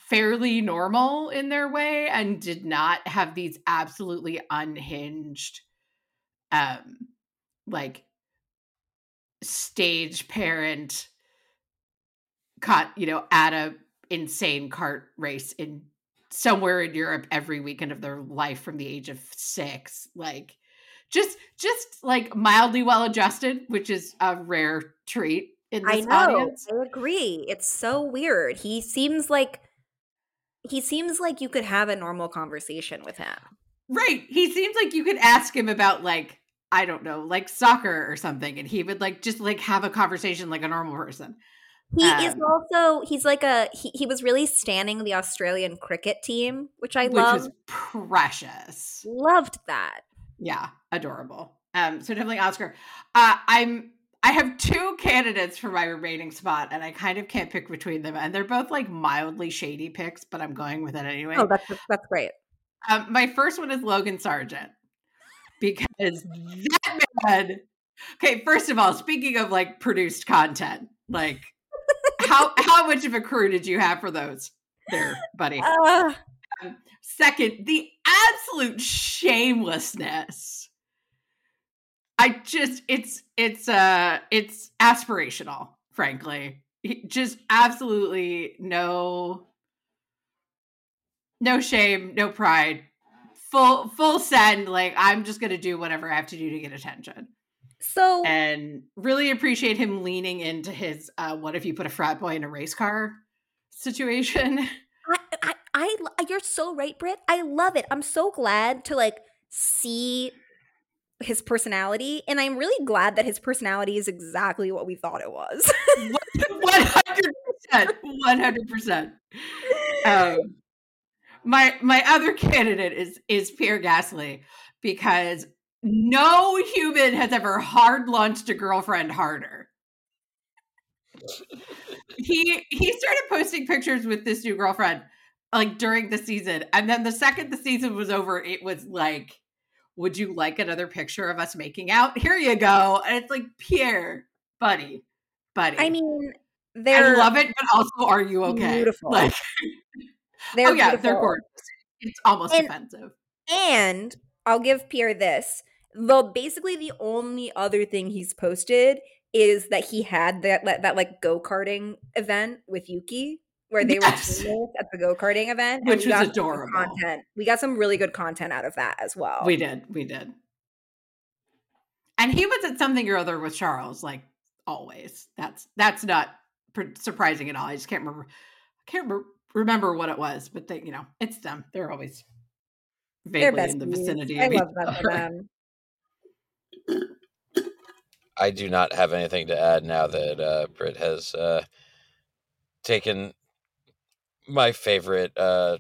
fairly normal in their way and did not have these absolutely unhinged um like stage parent caught you know at a insane cart race in somewhere in Europe every weekend of their life from the age of 6 like just just like mildly well adjusted which is a rare treat in I this know. audience I agree. It's so weird. He seems like he seems like you could have a normal conversation with him. Right. He seems like you could ask him about like I don't know, like soccer or something and he would like just like have a conversation like a normal person. He is Um, also he's like a he, he was really standing the Australian cricket team, which I which love. precious. Loved that. Yeah, adorable. Um so definitely Oscar. Uh I'm I have two candidates for my remaining spot and I kind of can't pick between them and they're both like mildly shady picks, but I'm going with it anyway. Oh, that's that's great. Um, my first one is Logan Sargeant because that man. Okay, first of all, speaking of like produced content, like how how much of a crew did you have for those, there, buddy? Uh, Second, the absolute shamelessness. I just it's it's uh it's aspirational, frankly. Just absolutely no no shame, no pride. Full full send like I'm just going to do whatever I have to do to get attention. So And really appreciate him leaning into his uh what if you put a frat boy in a race car situation. I, I, I, you're so right, Britt. I love it. I'm so glad to like see his personality, and I'm really glad that his personality is exactly what we thought it was. One hundred percent. One hundred percent. Um, My my other candidate is is Pierre Gasly because no human has ever hard launched a girlfriend harder. He he started posting pictures with this new girlfriend like during the season, and then the second the season was over, it was like, "Would you like another picture of us making out? Here you go." And it's like Pierre, buddy, buddy. I mean, they're I love it, but also, are you okay? beautiful. Like, they're oh yeah, they're gorgeous. It's almost And- offensive. And I'll give Pierre this. Though basically the only other thing he's posted is that he had that that, that like go karting event with Yuki, where they Yes. were at the go karting event, Which was adorable. Content. We got some really good content out of that as well. We did, we did. And he was at something or other with Charles, like always. That's that's not pr- surprising at all. I just can't remember. I can't re- remember what it was, but they, you know, it's them. They're always vaguely in the vicinity. I love that for them. I do not have anything to add now that uh, Britt has uh, taken my favorite uh,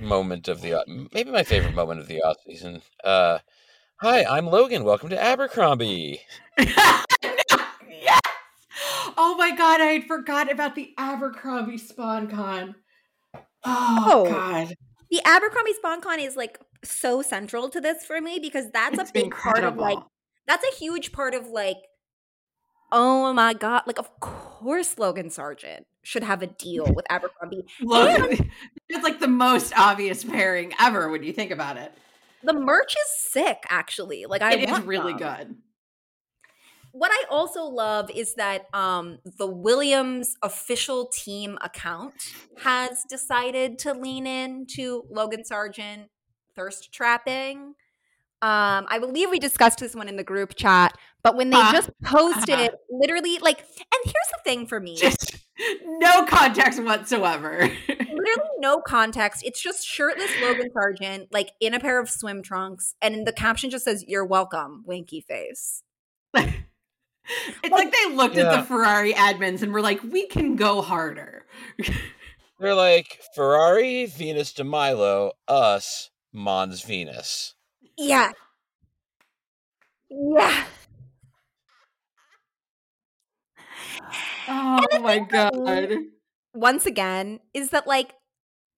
moment of the maybe my favorite moment of the off season. Uh, hi, I'm Logan. Welcome to Abercrombie. yes. Oh my god, I had forgot about the Abercrombie sponcon. Oh, Oh. god. The Abercrombie sponcon is like so central to this for me because that's It's a big part of like incredible. That's a huge part of like oh my god like of course logan Sargeant should have a deal with abercrombie Logan, it's like the most obvious pairing ever when you think about it. the merch is sick actually like i It is really them. good. what i also love is that um the williams official team account has decided to lean into logan Sargeant thirst trapping um i believe we discussed this one in the group chat but when they Uh, just posted uh-huh. literally like and here's the thing for me Just no context whatsoever. literally no context. It's just shirtless Logan Sargeant, like in a pair of swim trunks, and the caption just says, "You're welcome," winky face. it's like they looked at the Ferrari admins and were like, "We can go harder." They're like Ferrari, Venus de Milo, us, Mons Venus. Yeah, yeah. Oh my god. Once again, is that like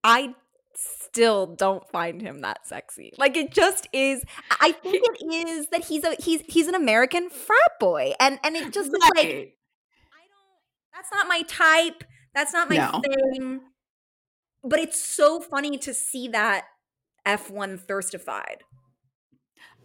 I still don't find him that sexy. Like it just is. I think it is that he's a he's he's an American frat boy, and and it just is like I don't. That's not my type. That's not my No. thing. But it's so funny to see that F1 thirstified.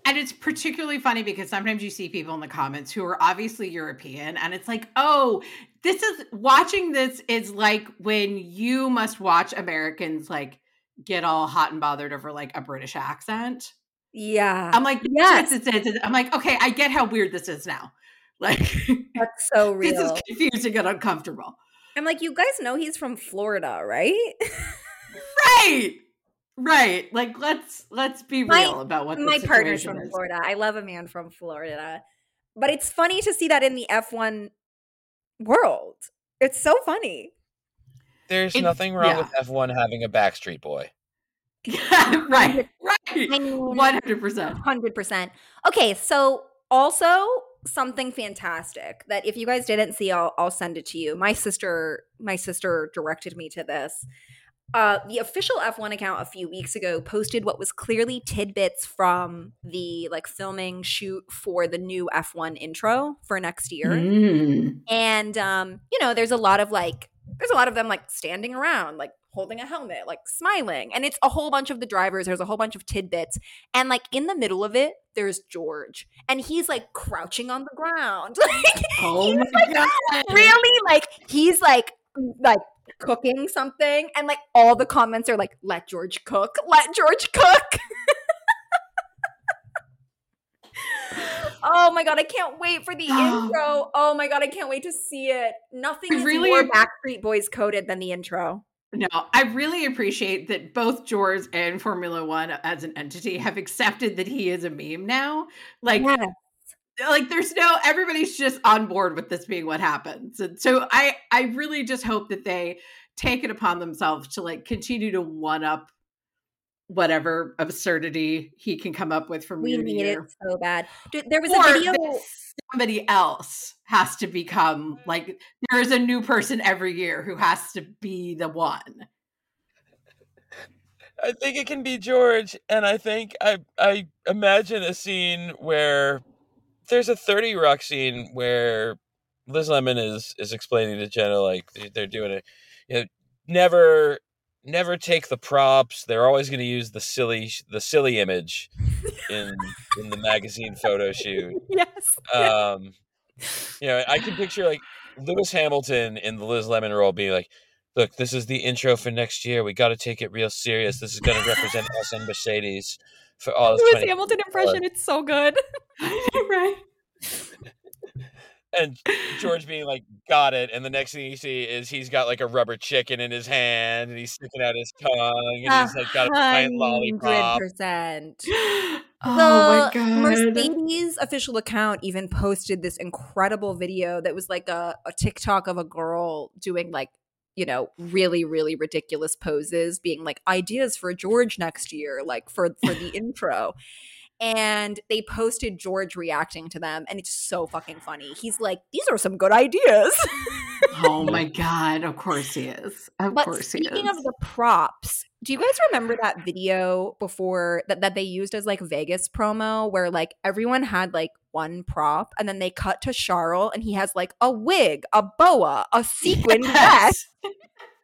And it's particularly funny because sometimes you see people in the comments who are obviously European, and it's like, oh, this is watching this is like when you must watch Americans like get all hot and bothered over like a British accent. Yeah. I'm like, Yes. yes, it's, it's, I'm like, okay, I get how weird this is now. Like, That's so this is confusing and uncomfortable. I'm like, you guys know he's from Florida, right? Right, right. Like, let's let's be My- real about what the My partner's from is. Florida. I love a man from Florida. But it's funny to see that in the F1 world. It's so funny. There's It's- nothing wrong yeah. with F1 having a Backstreet Boy. right, right. I mean, One hundred percent. Hundred percent. Okay, so also something fantastic that if you guys didn't see, I'll I'll send it to you. My sister, my sister directed me to this. Uh, the official F1 account a few weeks ago posted what was clearly tidbits from the like filming shoot for the new F1 intro for next year. Mm. and um you know there's a lot of like there's a lot of them like standing around like holding a helmet like smiling. And it's a whole bunch of the drivers there's a whole bunch of tidbits. And like in the middle of it there's george. And he's like crouching on the ground. Like Oh he's, my god! really? Like he's like like cooking something and like all the comments are like let george cook let george cook Oh my god, I can't wait for the intro. Oh my god, I can't wait to see it. Nothing is really- more Backstreet Boys coded than the intro. No, I really appreciate that both George and Formula One as an entity have accepted that he is a meme now. Like, Yes. Like there's no everybody's just on board with this being what happens. And so I I really just hope that they take it upon themselves to like continue to one up whatever absurdity he can come up with from We year to need year. it so bad. There was or a video. somebody else has to become like there is a new person every year who has to be the one. I think it can be George, and I think I I imagine a scene where there's a Thirty Rock scene where Liz Lemon is is explaining to Jenna like they- they're doing it, you know, never never take the props. They're always going to use the silly the silly image in in the magazine photo shoot. Yes. Um, you know, I can picture like Lewis Hamilton in the Liz Lemon role being like, "Look, this is the intro for next year. We got to take it real serious. This is going to represent us and Mercedes for oh, all of Lewis Hamilton impression, it's so good. right. And George being like, "Got it." And the next thing you see is he's got like a rubber chicken in his hand, and he's sticking out his tongue, and he's like got a giant lollipop. percent. Oh my the god. Mercedes official account even posted this incredible video that was like a, a TikTok of a girl doing like, you know, really, really ridiculous poses, being like ideas for George next year, like for for the intro. And they posted George reacting to them, and it's so fucking funny. He's like, "These are some good ideas." oh my god, of course he is. Of But course he is. speaking of the props, do you guys remember that video before that, that they used as like Vegas promo where like everyone had like one prop and then they cut to Charles and he has like a wig, a boa, a sequined vest. Yes.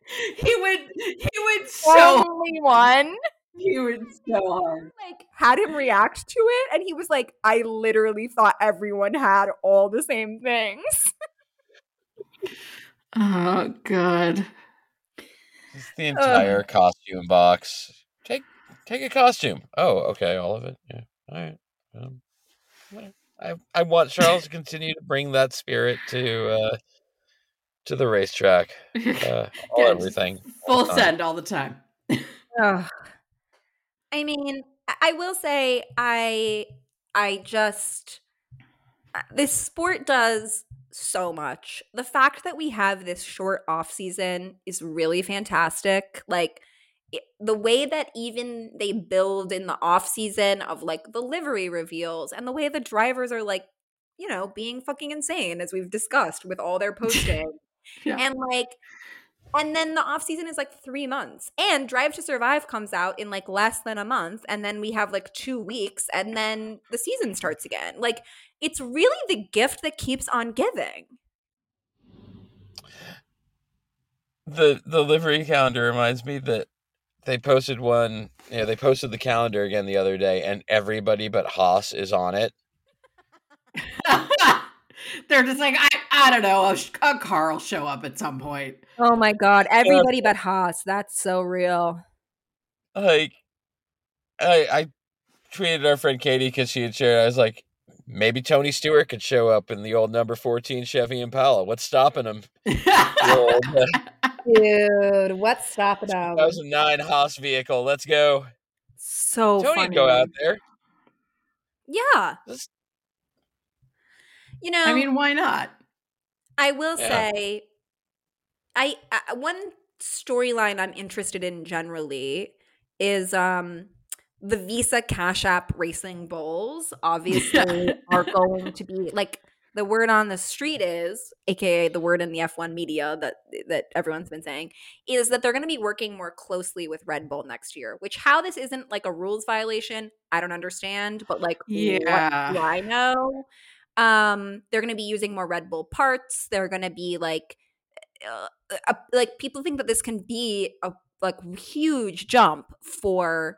he would he would so Only one. He would so hard. Like had him react to it and he was like, I literally thought everyone had all the same things. Oh god. It's the entire costume box. Take take a costume. Oh, okay, all of it. Yeah. All right. Um, I I want Charles to continue to bring that spirit to uh to the racetrack. Uh, all Yeah, everything. Full the time. send all the time. Ugh. I mean, I- will say I I just uh, this sport does so much. The fact that we have this short off season is really fantastic. Like it, the way that even they build in the off season of like the livery reveals and the way the drivers are like, you know, being fucking insane as we've discussed with all their posting. Yeah. And like and then the off season is like three months. And Drive to Survive comes out in like less than a month. And then we have like two weeks and then the season starts again. Like it's really the gift that keeps on giving. the the livery calendar reminds me that they posted one yeah they posted the calendar again the other day and everybody but haas is on it They're just like I I don't know. A, sh- a car will show up at some point. Oh my God. Everybody but Haas. That's so real. like i i tweeted our friend katie because she had shared i was like maybe tony stewart could show up in the old number 14 chevy impala what's stopping him the old uh, Dude, what's stopping them? 2009 haas vehicle let's go So tony funny. go out there Yeah. This- You know, I mean, why not? I will Yeah. say, I, I one storyline I'm interested in generally is um the Visa Cash App Racing Bulls. Obviously, are going to be like the word on the street is, aka the word in the F1 media that that everyone's been saying, is that they're going to be working more closely with Red Bull next year. Which how this isn't like a rules violation, I don't understand. But like, Yeah. what do I know? Um, they're going to be using more Red Bull parts. They're going to be like, uh, uh, like people think that this can be a like huge jump for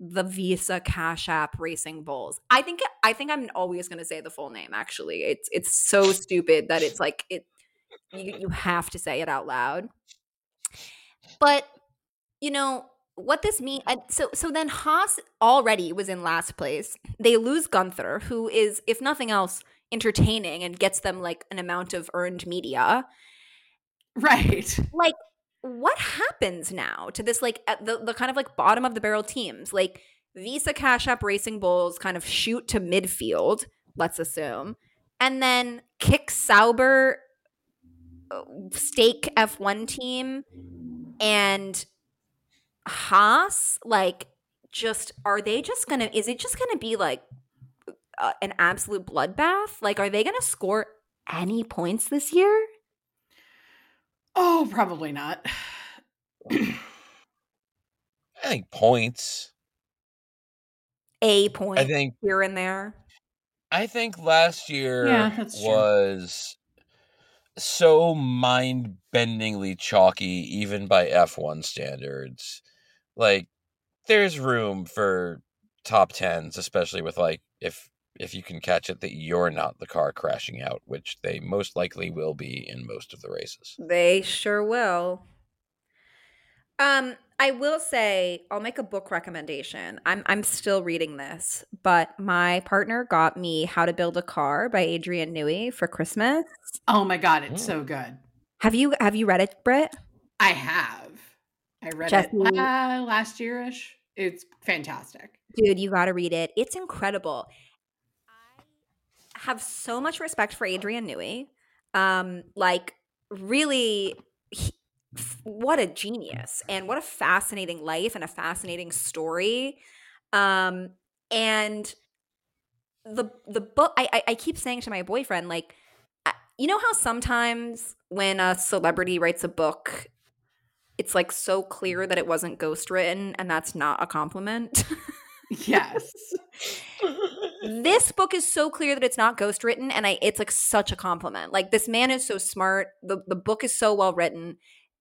the Visa Cash App Racing Bulls. I think I think I'm always going to say the full name. Actually, it's it's so stupid that it's like it. You you have to say it out loud. But you know, what this mean uh, so so then Haas already was in last place. They lose Gunther, who is, if nothing else, entertaining and gets them like an amount of earned media. Right. Like, what happens now to this like at the, the kind of like bottom of the barrel teams? Like Visa Cash App Racing Bulls kind of shoot to midfield, let's assume, and then kick Sauber uh, stake F1 team and Haas, like, just are they just gonna? Is it just gonna be like uh, an absolute bloodbath? Like, are they gonna score any points this year? Oh, probably not. I think points. A point I think here and there. I think last year Yeah, that's true. was so mind-bendingly chalky even by F1 standards. Like there's room for top 10s especially with like if if you can catch it that you're not the car crashing out, which they most likely will be in most of the races. They sure will. Um, I will say I'll make a book recommendation. I'm I'm still reading this, but my partner got me How to Build a Car by Adrian Newey for Christmas. Oh my god, it's Mm. so good. Have you have you read it, Britt? I have. I read it uh, last yearish. It's fantastic. Dude, you got to read it. It's incredible. I have so much respect for Adrian Newey. Um, like really, he- what a genius and what a fascinating life and a fascinating story. Um, and the the book, I, I I keep saying to my boyfriend, like, you know how sometimes when a celebrity writes a book. It's like so clear that it wasn't ghost written, and that's not a compliment. Yes. this book is so clear that it's not ghost written and I it's like such a compliment. Like this man is so smart. The the book is so well written.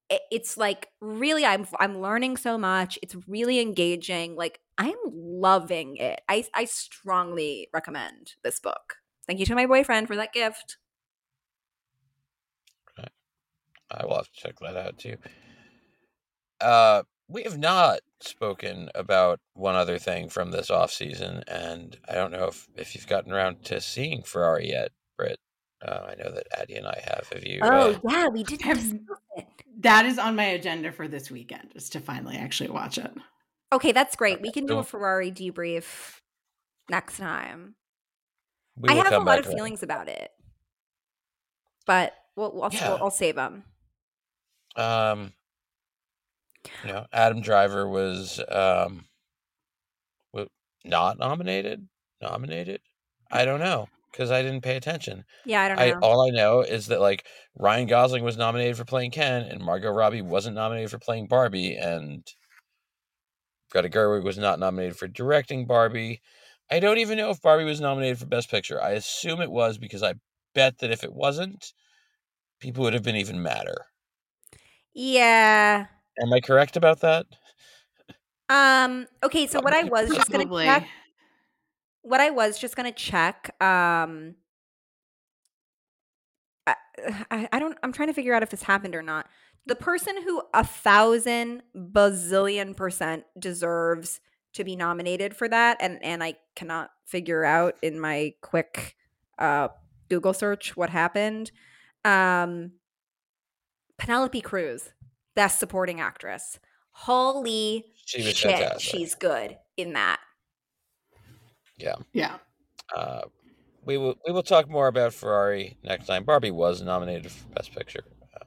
It, it's like really I'm I'm learning so much. It's really engaging. Like I'm loving it. I I strongly recommend this book. Thank you to my boyfriend for that gift. I will have to check that out too. Uh, we have not spoken about one other thing from this off season, and I don't know if, if you've gotten around to seeing Ferrari yet, Britt. Uh, I know that Addie and I have. Have you? Oh uh, yeah, we didn't Have- That is on my agenda for this weekend, is to finally actually watch it. Okay, that's great. We can do a Ferrari debrief next time. we I have a lot of around. feelings about it, but we'll, we'll, Yeah. I'll, I'll save them. Um, you know, Adam Driver was um, not nominated. Nominated? I don't know because I didn't pay attention. Yeah, I don't I know. all I know is that like Ryan Gosling was nominated for playing Ken, and Margot Robbie wasn't nominated for playing Barbie, and Greta Gerwig was not nominated for directing Barbie. I don't even know if Barbie was nominated for Best Picture. I assume it was because I bet that if it wasn't, people would have been even madder. yeah. Am I correct about that? Um. Okay. So what I was just gonna Probably. check. What I was just gonna check. Um. I, I, I don't. I'm trying to figure out if this happened or not. The person who a thousand bazillion percent deserves to be nominated for that, and and I cannot figure out in my quick uh, Google search what happened. Um. Penelope Cruz, best supporting actress. Holy She was shit, fantastic. she's good in that. Yeah. Yeah. Uh, we will we will talk more about Ferrari next time. Barbie was nominated for Best Picture, uh,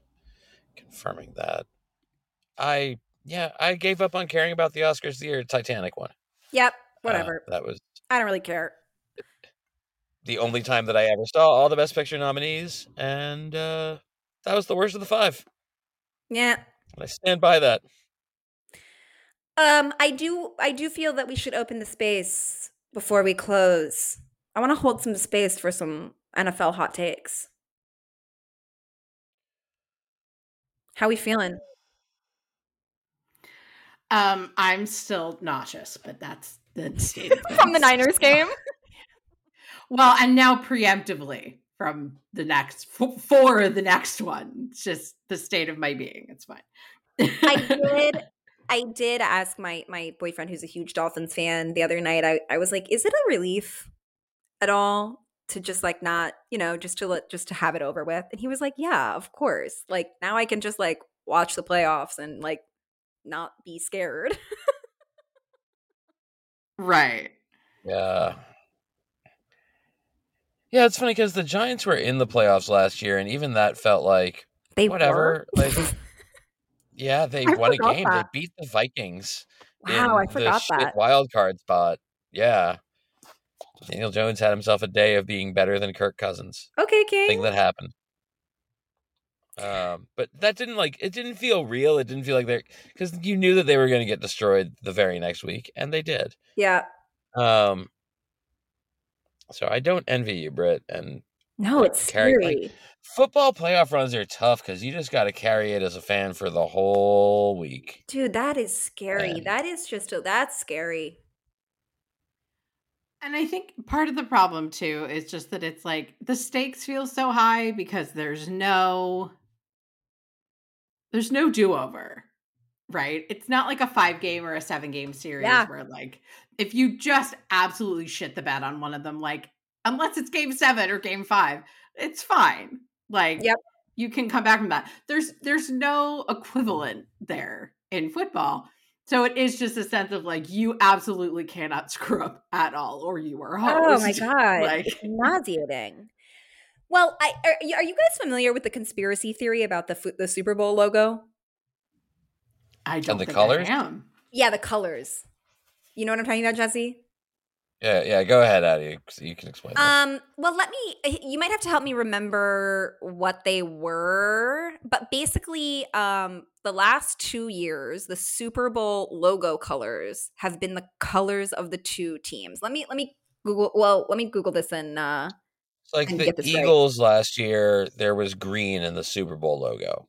confirming that. I yeah, I gave up on caring about the Oscars the year Titanic won. Yep, Uh, whatever. that was I don't really care. the only time that I ever saw all the Best Picture nominees, and uh, that was the worst of the five. Yeah. And I stand by that. Um, I do I do feel that we should open the space before we close. I want to hold some space for some NFL hot takes. How we feeling? Um, I'm still nauseous, but that's the state of From the. Niners game? Well, and now preemptively from the next for the next one. It's just the state of my being. It's fine. I did I did ask my my boyfriend who's a huge Dolphins fan the other night. I, I was like, is it a relief at all to just like not, you know, just to let just to have it over with? And he was like, Yeah, of course. Like now I can just like watch the playoffs and like not be scared. Right. Yeah. Yeah, it's funny because the Giants were in the playoffs last year, and even that felt like they whatever. were? Like, yeah, they I won a game. that. They beat the Vikings. wow, I forgot that. wild card spot. Yeah, Daniel Jones had himself a day of being better than Kirk Cousins. Okay, King. Thing that happened. Um, but that didn't like it didn't feel real. It didn't feel like they're because you knew that they were going to get destroyed the very next week, and they did. Yeah. Um, so I don't envy you, Britt. And No, Like, it's carry- scary. like- football playoff runs are tough because you just got to carry it as a fan for the whole week. Dude, that is scary. And- That is just a, that's scary. And I think part of the problem too is just that it's like the stakes feel so high because there's no there's no do-over. Right? It's not like a 5 game or a 7 game series Yeah. where like if you just absolutely shit the bed on one of them like unless it's game 7 or game 5, it's fine. Like Yep. you can come back from that. There's there's no mm-hmm. equivalent there in football. So it is just a sense of like you absolutely cannot screw up at all, or you are Oh my god, Like- it's nauseating. Well, I are, are you guys familiar with the conspiracy theory about the the Super Bowl logo? I don't the think colors? I am. Yeah, the colors. You know what I'm talking about, Jesse? Yeah, yeah. Go ahead, Addie. You can explain. Um, well, let me you might have to help me remember what they were, but basically um the last 2 years the Super Bowl logo colors have been the colors of the two teams. Let me let me Google well, let me Google this and uh It's like and the this right. Eagles last year, there was green in the Super Bowl logo,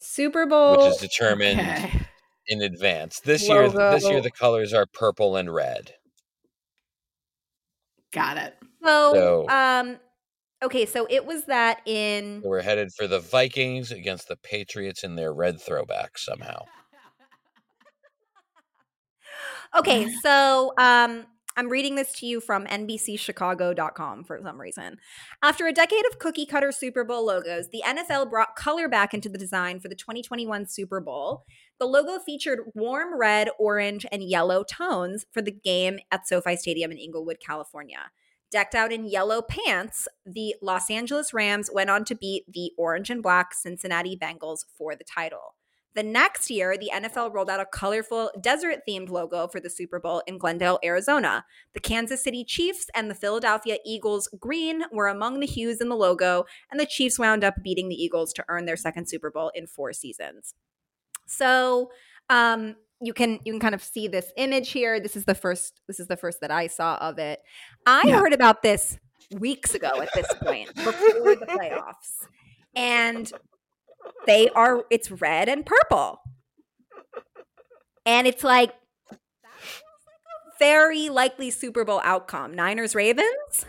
Super Bowl which is determined Okay. In advance. This year, this year the colors are purple and red. Got it. So, So- um, okay, so it was that in We're headed for the Vikings against the Patriots in their red throwback somehow. okay, so um, I'm reading this to you from NBCChicago.com for some reason. After a decade of cookie cutter Super Bowl logos, the NFL brought color back into the design for the 2021 Super Bowl. The logo featured warm red, orange, and yellow tones for the game at SoFi Stadium in Inglewood, California. Decked out in yellow pants, the Los Angeles Rams went on to beat the orange and black Cincinnati Bengals for the title. The next year, the NFL rolled out a colorful desert themed logo for the Super Bowl in Glendale, Arizona. The Kansas City Chiefs and the Philadelphia Eagles green were among the hues in the logo, and the Chiefs wound up beating the Eagles to earn their second Super Bowl in four seasons. So, um, you can you can kind of see this image here. This is the first this is the first that I saw of it. I Yeah. heard about this weeks ago at this point before the playoffs. And they are it's red and purple. And it's like that feels like a very likely Super Bowl outcome. Niners Ravens?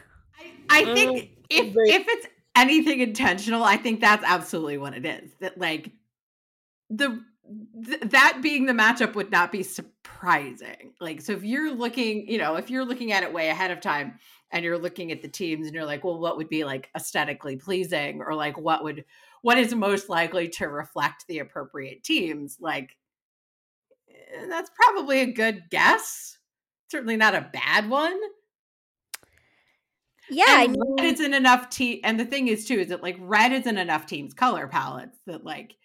I Mm, think if they- if it's anything intentional, I think that's absolutely what it is. That like the th- that being the matchup would not be surprising. Like so if you're looking, you know, if you're looking at it way ahead of time and you're looking at the teams and you're like, well, what would be like aesthetically pleasing or like what would what is most likely to reflect the appropriate teams? Like eh, that's probably a good guess. Certainly not a bad one Yeah, I and mean, red isn't enough team and the thing is too is that like red isn't enough teams color palettes that like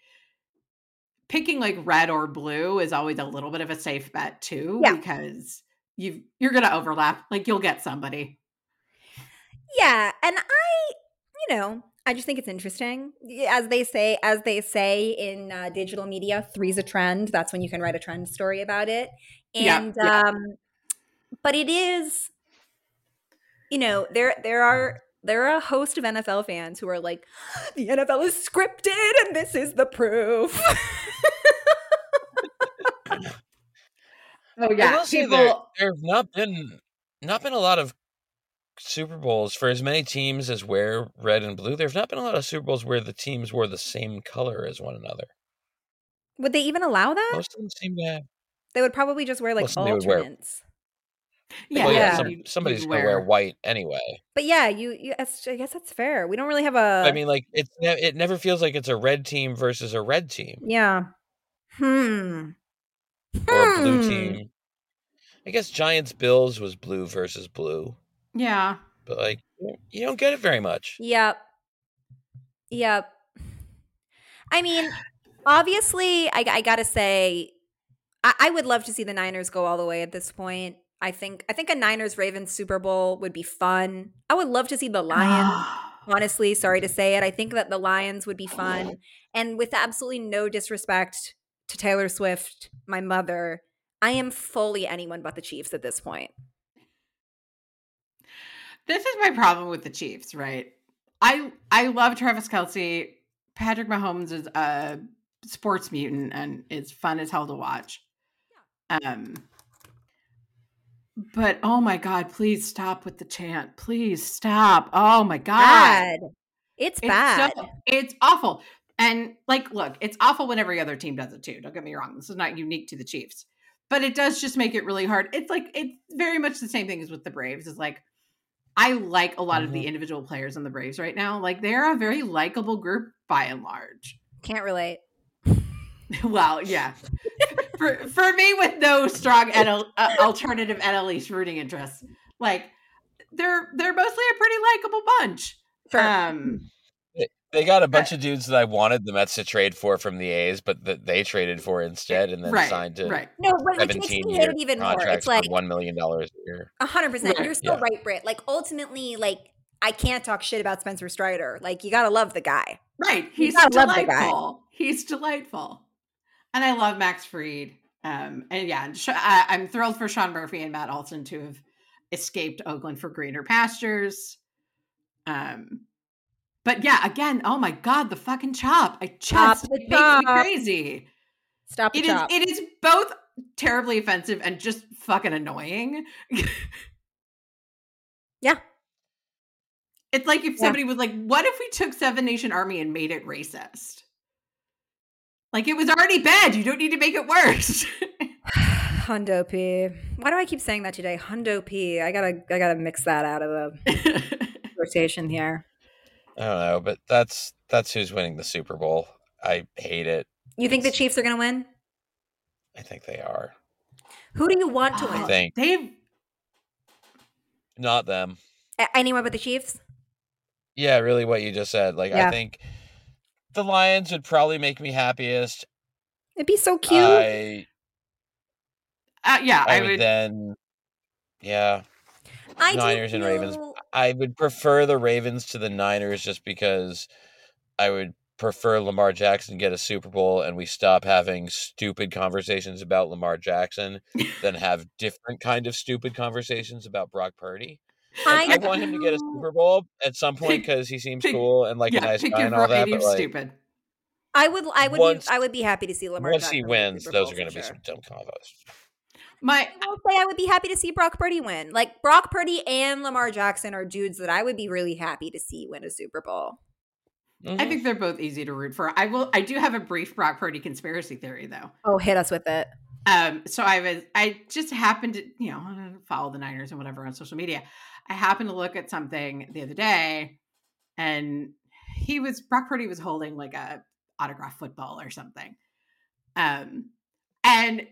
picking like red or blue is always a little bit of a safe bet too Yeah. because you you're gonna overlap like you'll get somebody Yeah, and I, you know, I just think it's interesting. As they say, as they say in uh, digital media, three's a trend. That's when you can write a trend story about it. Yeah, And yeah. um but it is you know, there there are there are a host of NFL fans who are like, the NFL is scripted and this is the proof. oh I will say there there have not been not been a lot of Super Bowls for as many teams as wear red and blue. There have not been a lot of Super Bowls where the teams wore the same color as one another. Would they even allow that? Most of them seem to have. They would probably just wear like Most of them they would wear- alternates. Yeah, well, yeah, Yeah. some, somebody's you'd gonna wear white anyway. But yeah, you, you that's, I guess that's fair. We don't really have a I mean, like it's ne- it never feels like it's a red team versus a red team yeah. Hmm. or a blue Hmm. team. I guess Giants Bills was blue versus blue, Yeah. but like you don't get it very much. Yep. Yep. I mean, obviously, I, I gotta say, I, I would love to see the Niners go all the way at this point. I think I think a Niners Ravens Super Bowl would be fun. I would love to see the Lions. honestly, sorry to say it. I think that the Lions would be fun. And with absolutely no disrespect to Taylor Swift, my mother, I am fully anyone but the Chiefs at this point. This is my problem with the Chiefs, right? I I love Travis Kelce. Patrick Mahomes is a sports mutant and it's fun as hell to watch. Um but oh my god, please stop with the chant. Please stop. Oh my god. Bad. It's, It's bad. so- it's awful. And like, look, it's awful when every other team does it too. Don't get me wrong. This is not unique to the Chiefs, but it does just make it really hard. It's like it's very much the same thing as with the Braves. Is like I like a lot of the mm-hmm. individual players on the Braves right now. Like they're a very likable group by and large. Can't relate. well, yeah. For for me, with no strong NL, uh, alternative NL rooting interests, like they're they're mostly a pretty likable bunch. Sure. Um, They got a bunch of dudes that I wanted the Mets to trade for from the A's, but that they traded for instead, and then right, signed to right. no, but which makes me hate it even more. It's like one million dollars a year. A hundred percent. You're still yeah. right, Britt. Like ultimately, like I can't talk shit about Spencer Strider. Like you gotta love the guy. Right. He's He's love the guy. delightful. He's delightful. And I love Max Fried. Um, and yeah, I, I'm thrilled for Sean Murphy and Matt Olson to have escaped Oakland for greener pastures. Um, but yeah, again, oh my god, the fucking chop! I Chop just the makes me crazy. Stop the It is. It is both terribly offensive and just fucking annoying. Yeah. It's like if Yeah. somebody was like, "What if we took Seven Nation Army and made it racist?" Like it was already bad. You don't need to make it worse. Hundo P. Why do I keep saying that today? Hundo P. I gotta I gotta mix that out of the rotation here. I don't know, but that's that's who's winning the Super Bowl. I hate it. You think the Chiefs are gonna win? I think they are. Who do you want to I win? think They've not them. A- Anyone but the Chiefs? Yeah, really, what you just said. Like, Yeah. I think the Lions would probably make me happiest. It'd be so cute. I uh, yeah, I, I, would, would. then, yeah, I Niners and Ravens. feel- I would prefer the Ravens to the Niners just because I would prefer Lamar Jackson get a Super Bowl and we stop having stupid conversations about Lamar Jackson than have different kind of stupid conversations about Brock Purdy. I, I want him to get a Super Bowl at some point because he seems pick- cool and like yeah, a nice guy and all that. But like, stupid. I would I would Once- be I would be happy to see Lamar. once Jackson he wins, those are going to be sure. some dumb combos. My I will say I would be happy to see Brock Purdy win. Like Brock Purdy and Lamar Jackson are dudes that I would be really happy to see win a Super Bowl. I Mhm. think they're both easy to root for. I will. I do have a brief Brock Purdy conspiracy theory though. Oh, hit us with it. Um, so I was, I just happened to, you know, follow the Niners and whatever on social media. I happened to look at something the other day, and he was Brock Purdy was holding like a autograph football or something. Um, and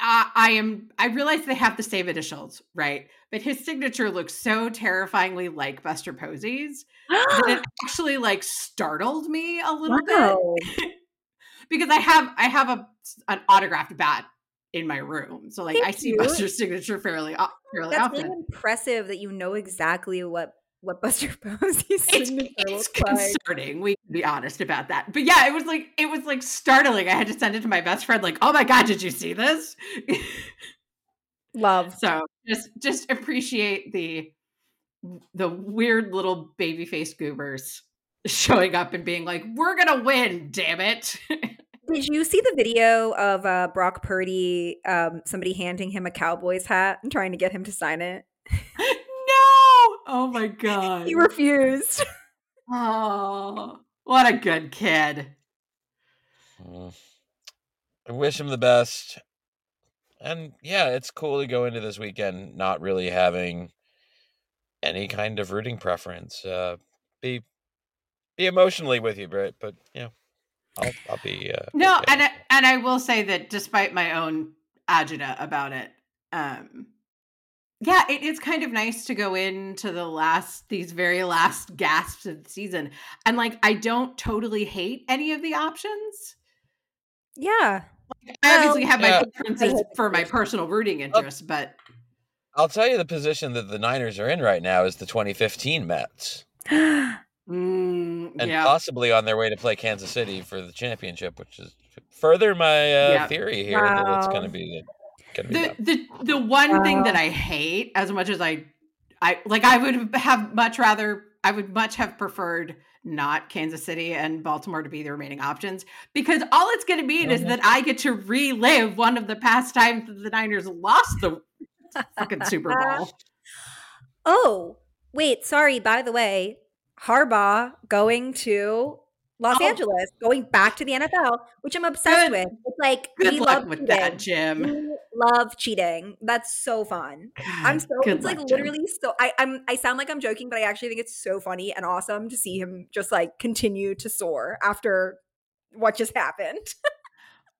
I, I am, I realize they have the same initials, right? But his signature looks so terrifyingly like Buster Posey's that it actually like startled me a little bit because I have I have a an autographed bat in my room, so like I see you. Buster's signature fairly fairly That's often. really impressive that you know exactly what what Buster Posey's signature it's looks like. concerning. We can be honest about that, but yeah, it was like it was like startling. I had to send it to my best friend, like, "Oh my god, did you see this?" Love. so just just appreciate the the weird little baby face goobers showing up and being like, "We're gonna win, damn it!" Did you see the video of uh, Brock Purdy? Um, somebody handing him a Cowboys hat and trying to get him to sign it. no! Oh my god! He refused. Oh, what a good kid. Mm. I wish him the best. And yeah, it's cool to go into this weekend not really having any kind of rooting preference. Uh, be be emotionally with you, Britt, but you know, I'll I'll be uh, No, okay. and I, and I will say that despite my own agita about it, um, yeah, it is kind of nice to go into the last these very last gasps of the season, and like I don't totally hate any of the options. Yeah. I obviously have my Yeah. preferences for my personal rooting interests, but I'll tell you the position that the Niners are in right now is the 2015 Mets, mm, and yeah, possibly on their way to play Kansas City for the championship, which is further my uh, Yeah. theory here that it's going to be going to the them. the the one thing that I hate as much as I I like I would have much rather I would much have preferred not Kansas City and Baltimore to be the remaining options because all it's going to mean is Mhm. that I get to relive one of the past times that the Niners lost the fucking Super Bowl. Oh, wait, sorry, by the way, Harbaugh going to Los Oh. Angeles, going back to the NFL, which I'm obsessed Good- with. It's like Good we luck love with cheating. that, Jim. We love cheating. That's so fun. I'm so good it's like luck, Jim. literally so I, I'm I sound like I'm joking, but I actually think it's so funny and awesome to see him just like continue to soar after what just happened.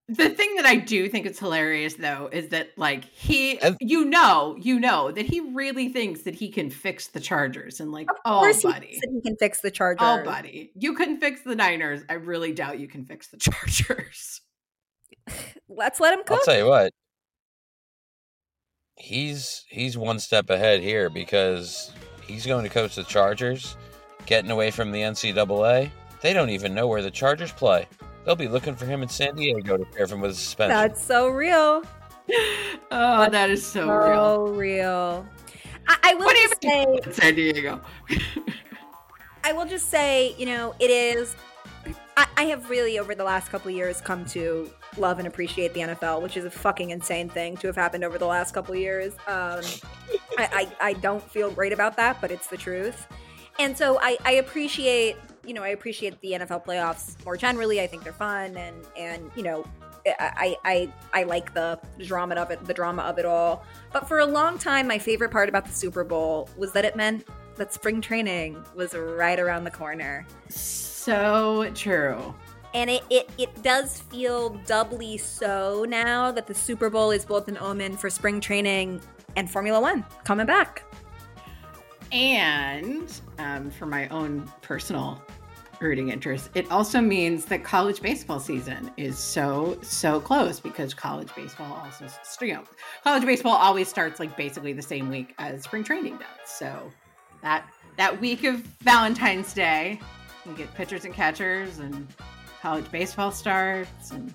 The thing that I do think is hilarious though is that like he And- you know, you know that he really thinks that he can fix the Chargers and like Of oh course he buddy. he can fix the Chargers. Oh buddy. You can fix the Niners. I really doubt you can fix the Chargers. Let's let him cook. I'll tell you what. He's he's one step ahead here because he's going to coach the Chargers, getting away from the NCAA. They don't even know where the Chargers play. They'll be looking for him in San Diego to pair him with a suspension. That's so real. Oh, that is so real. So real. I, I will What do you just say San Diego. I will just say, you know, it is. I, I have really, over the last couple of years, come to love and appreciate the NFL, which is a fucking insane thing to have happened over the last couple of years. Um, I, I, I don't feel great about that, but it's the truth. And so I, I appreciate, you know, I appreciate the NFL playoffs more generally. I think they're fun, and and you know, I I I like the drama of it, the drama of it all. But for a long time, my favorite part about the Super Bowl was that it meant that spring training was right around the corner. so true. And it, it, it does feel doubly so now that the Super Bowl is both an omen for spring training and Formula One coming back. And um, for my own personal rooting interest, it also means that college baseball season is so so close because college baseball also you know college baseball always starts like basically the same week as spring training does. So that that week of Valentine's Day, you get pitchers and catchers, and college baseball starts, and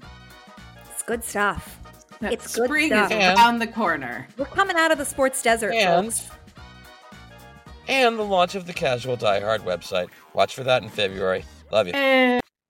It's good stuff. that It's good spring stuff. is around the corner. We're coming out of the sports desert, And- folks. And the launch of the Casual Diehard website. Watch for that in February. Love you.